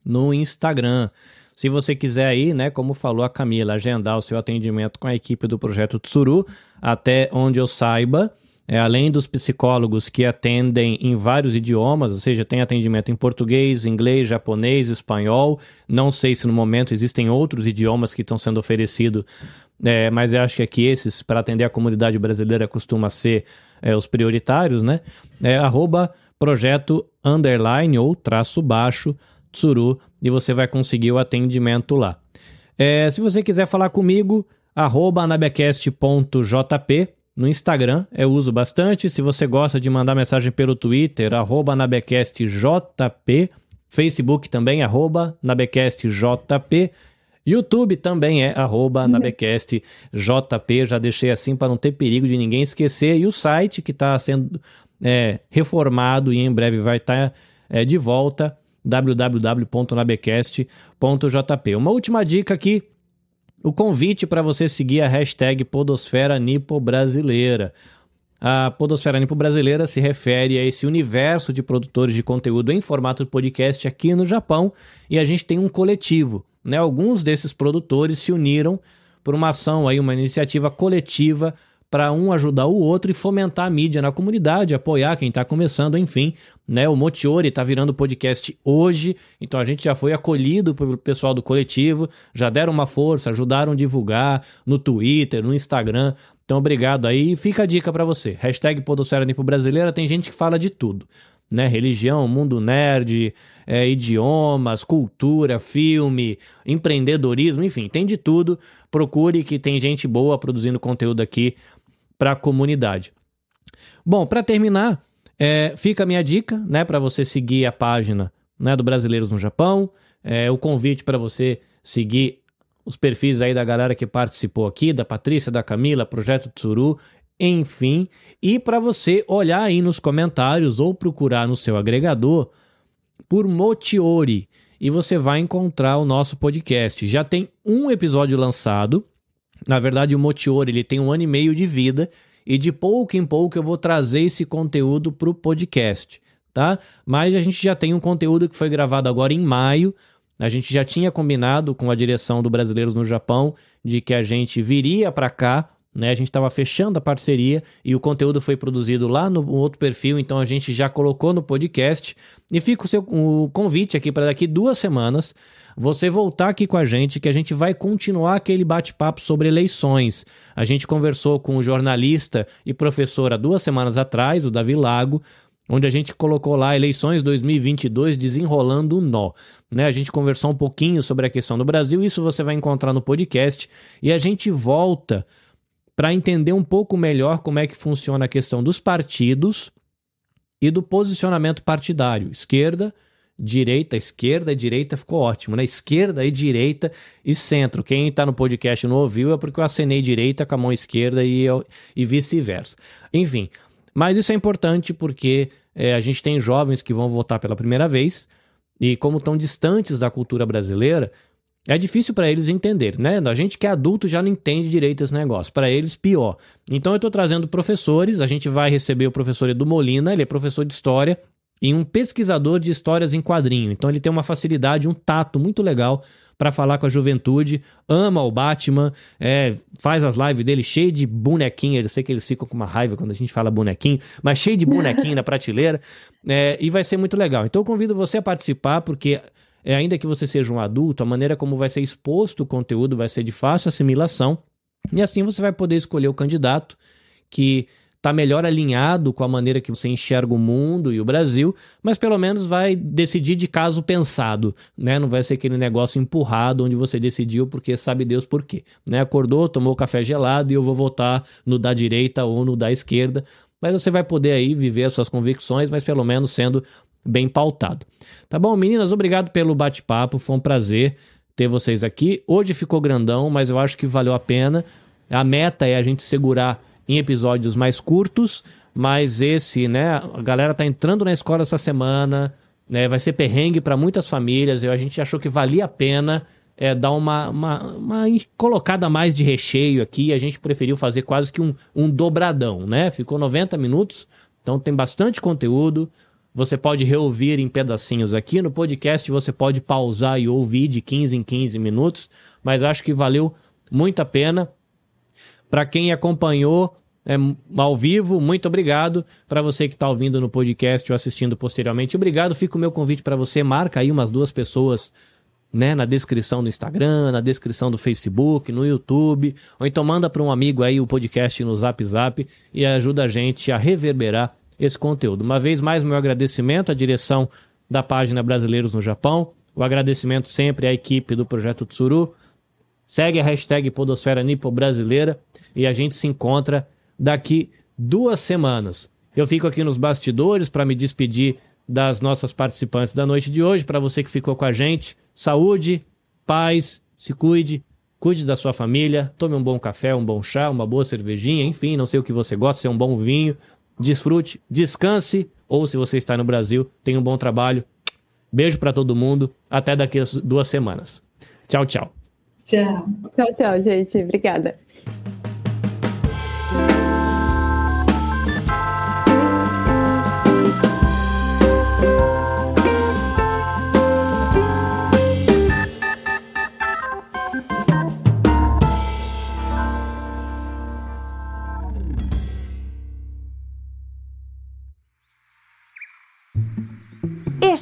A: no Instagram. Se você quiser aí, né, como falou a Camila, agendar o seu atendimento com a equipe do Projeto Tsuru, até onde eu saiba, é, além dos psicólogos que atendem em vários idiomas, ou seja, tem atendimento em português, inglês, japonês, espanhol. Não sei se no momento existem outros idiomas que estão sendo oferecidos é, mas eu acho que aqui esses, para atender a comunidade brasileira, costuma ser é, os prioritários, né? É arroba projeto underline ou traço baixo tsuru e você vai conseguir o atendimento lá. É, se você quiser falar comigo, arroba anabecast.jp no Instagram, eu uso bastante. Se você gosta de mandar mensagem pelo Twitter, arroba anabecastjp, Facebook também, arroba anabecastjp. YouTube também é arroba nabecastjp, já deixei assim para não ter perigo de ninguém esquecer. E o site que está sendo é, reformado e em breve vai estar tá, é, de volta, www.nabecast.jp. Uma última dica aqui, o convite para você seguir a hashtag Podosfera Nipo Brasileira. A Podosfera Nipo Brasileira se refere a esse universo de produtores de conteúdo em formato podcast aqui no Japão e a gente tem um coletivo né, alguns desses produtores se uniram por uma ação aí, uma iniciativa coletiva para um ajudar o outro e fomentar a mídia na comunidade, apoiar quem está começando, enfim. Né? O Motiori está virando podcast hoje, então a gente já foi acolhido pelo pessoal do coletivo, já deram uma força, ajudaram a divulgar no Twitter, no Instagram. Então, obrigado aí. Fica a dica para você. Hashtag Podosfera Brasileira, tem gente que fala de tudo né? Religião, mundo nerd, é, idiomas, cultura, filme, empreendedorismo, enfim, tem de tudo. Procure que tem gente boa produzindo conteúdo aqui para a comunidade. Bom, para terminar, é, fica a minha dica, né, para você seguir a página né, do Brasileiros no Japão, é, o convite para você seguir os perfis aí da galera que participou aqui, da Patrícia, da Camila, Projeto Tsuru enfim, e para você olhar aí nos comentários ou procurar no seu agregador por Motiori e você vai encontrar o nosso podcast. Já tem um episódio lançado. Na verdade, o Motiori ele tem um ano e meio de vida e de pouco em pouco eu vou trazer esse conteúdo para o podcast, tá? Mas a gente já tem um conteúdo que foi gravado agora em maio. A gente já tinha combinado com a direção do Brasileiros no Japão de que a gente viria para cá né? A gente estava fechando a parceria e o conteúdo foi produzido lá no outro perfil, então a gente já colocou no podcast. E fica o seu o convite aqui para daqui duas semanas você voltar aqui com a gente, que a gente vai continuar aquele bate-papo sobre eleições. A gente conversou com o jornalista e professor há duas semanas atrás, o Davi Lago, onde a gente colocou lá eleições 2022 desenrolando o nó. Né? A gente conversou um pouquinho sobre a questão do Brasil, isso você vai encontrar no podcast e a gente volta para entender um pouco melhor como é que funciona a questão dos partidos e do posicionamento partidário. Esquerda, direita, esquerda e direita ficou ótimo, né? Esquerda e direita e centro. Quem está no podcast não ouviu é porque eu acenei direita com a mão esquerda e, e vice-versa. Enfim, mas isso é importante porque é, a gente tem jovens que vão votar pela primeira vez e como estão distantes da cultura brasileira, é difícil para eles entender, né? A gente que é adulto já não entende direito esse negócio. Para eles, pior. Então eu estou trazendo professores. A gente vai receber o professor Edu Molina, ele é professor de história e um pesquisador de histórias em quadrinho. Então ele tem uma facilidade, um tato muito legal para falar com a juventude, ama o Batman, é, faz as lives dele cheio de bonequinhos. Eu sei que eles ficam com uma raiva quando a gente fala bonequinho, mas cheio de bonequinho na prateleira. É, e vai ser muito legal. Então eu convido você a participar, porque é, ainda que você seja um adulto, a maneira como vai ser exposto o conteúdo vai ser de fácil assimilação, e assim você vai poder escolher o candidato que está melhor alinhado com a maneira que você enxerga o mundo e o Brasil, mas pelo menos vai decidir de caso pensado, né? Não vai ser aquele negócio empurrado onde você decidiu porque sabe Deus por quê, né? Acordou, tomou café gelado e eu vou votar no da direita ou no da esquerda, mas você vai poder aí viver as suas convicções, mas pelo menos sendo bem pautado. Tá bom, meninas? Obrigado pelo bate-papo, foi um prazer ter vocês aqui. Hoje ficou grandão, mas eu acho que valeu a pena. A meta é a gente segurar em episódios mais curtos, mas esse, né, a galera tá entrando na escola essa semana, né, vai ser perrengue para muitas famílias, e a gente achou que valia a pena é, dar uma, uma, uma, colocada mais de recheio aqui, a gente preferiu fazer quase que um, um dobradão, né, ficou 90 minutos, então tem bastante conteúdo, você pode reouvir em pedacinhos aqui, no podcast você pode pausar e ouvir de 15 em 15 minutos, mas acho que valeu muito a pena, para quem acompanhou é, ao vivo, muito obrigado. Para você que está ouvindo no podcast ou assistindo posteriormente, obrigado. Fica o meu convite para você. Marca aí umas duas pessoas né, na descrição do Instagram, na descrição do Facebook, no YouTube, ou então manda para um amigo aí o podcast no Zap Zap e ajuda a gente a reverberar esse conteúdo. Uma vez mais, meu agradecimento à direção da página Brasileiros no Japão, o agradecimento sempre à equipe do Projeto Tsuru. Segue a hashtag Podosfera Nipo Brasileira e a gente se encontra daqui duas semanas. Eu fico aqui nos bastidores para me despedir das nossas participantes da noite de hoje. Para você que ficou com a gente, saúde, paz, se cuide, cuide da sua família, tome um bom café, um bom chá, uma boa cervejinha, enfim, não sei o que você gosta, se é um bom vinho. Desfrute, descanse, ou se você está no Brasil, tenha um bom trabalho. Beijo para todo mundo, até daqui a duas semanas. Tchau, tchau.
B: Tchau. Tchau, tchau, gente. Obrigada.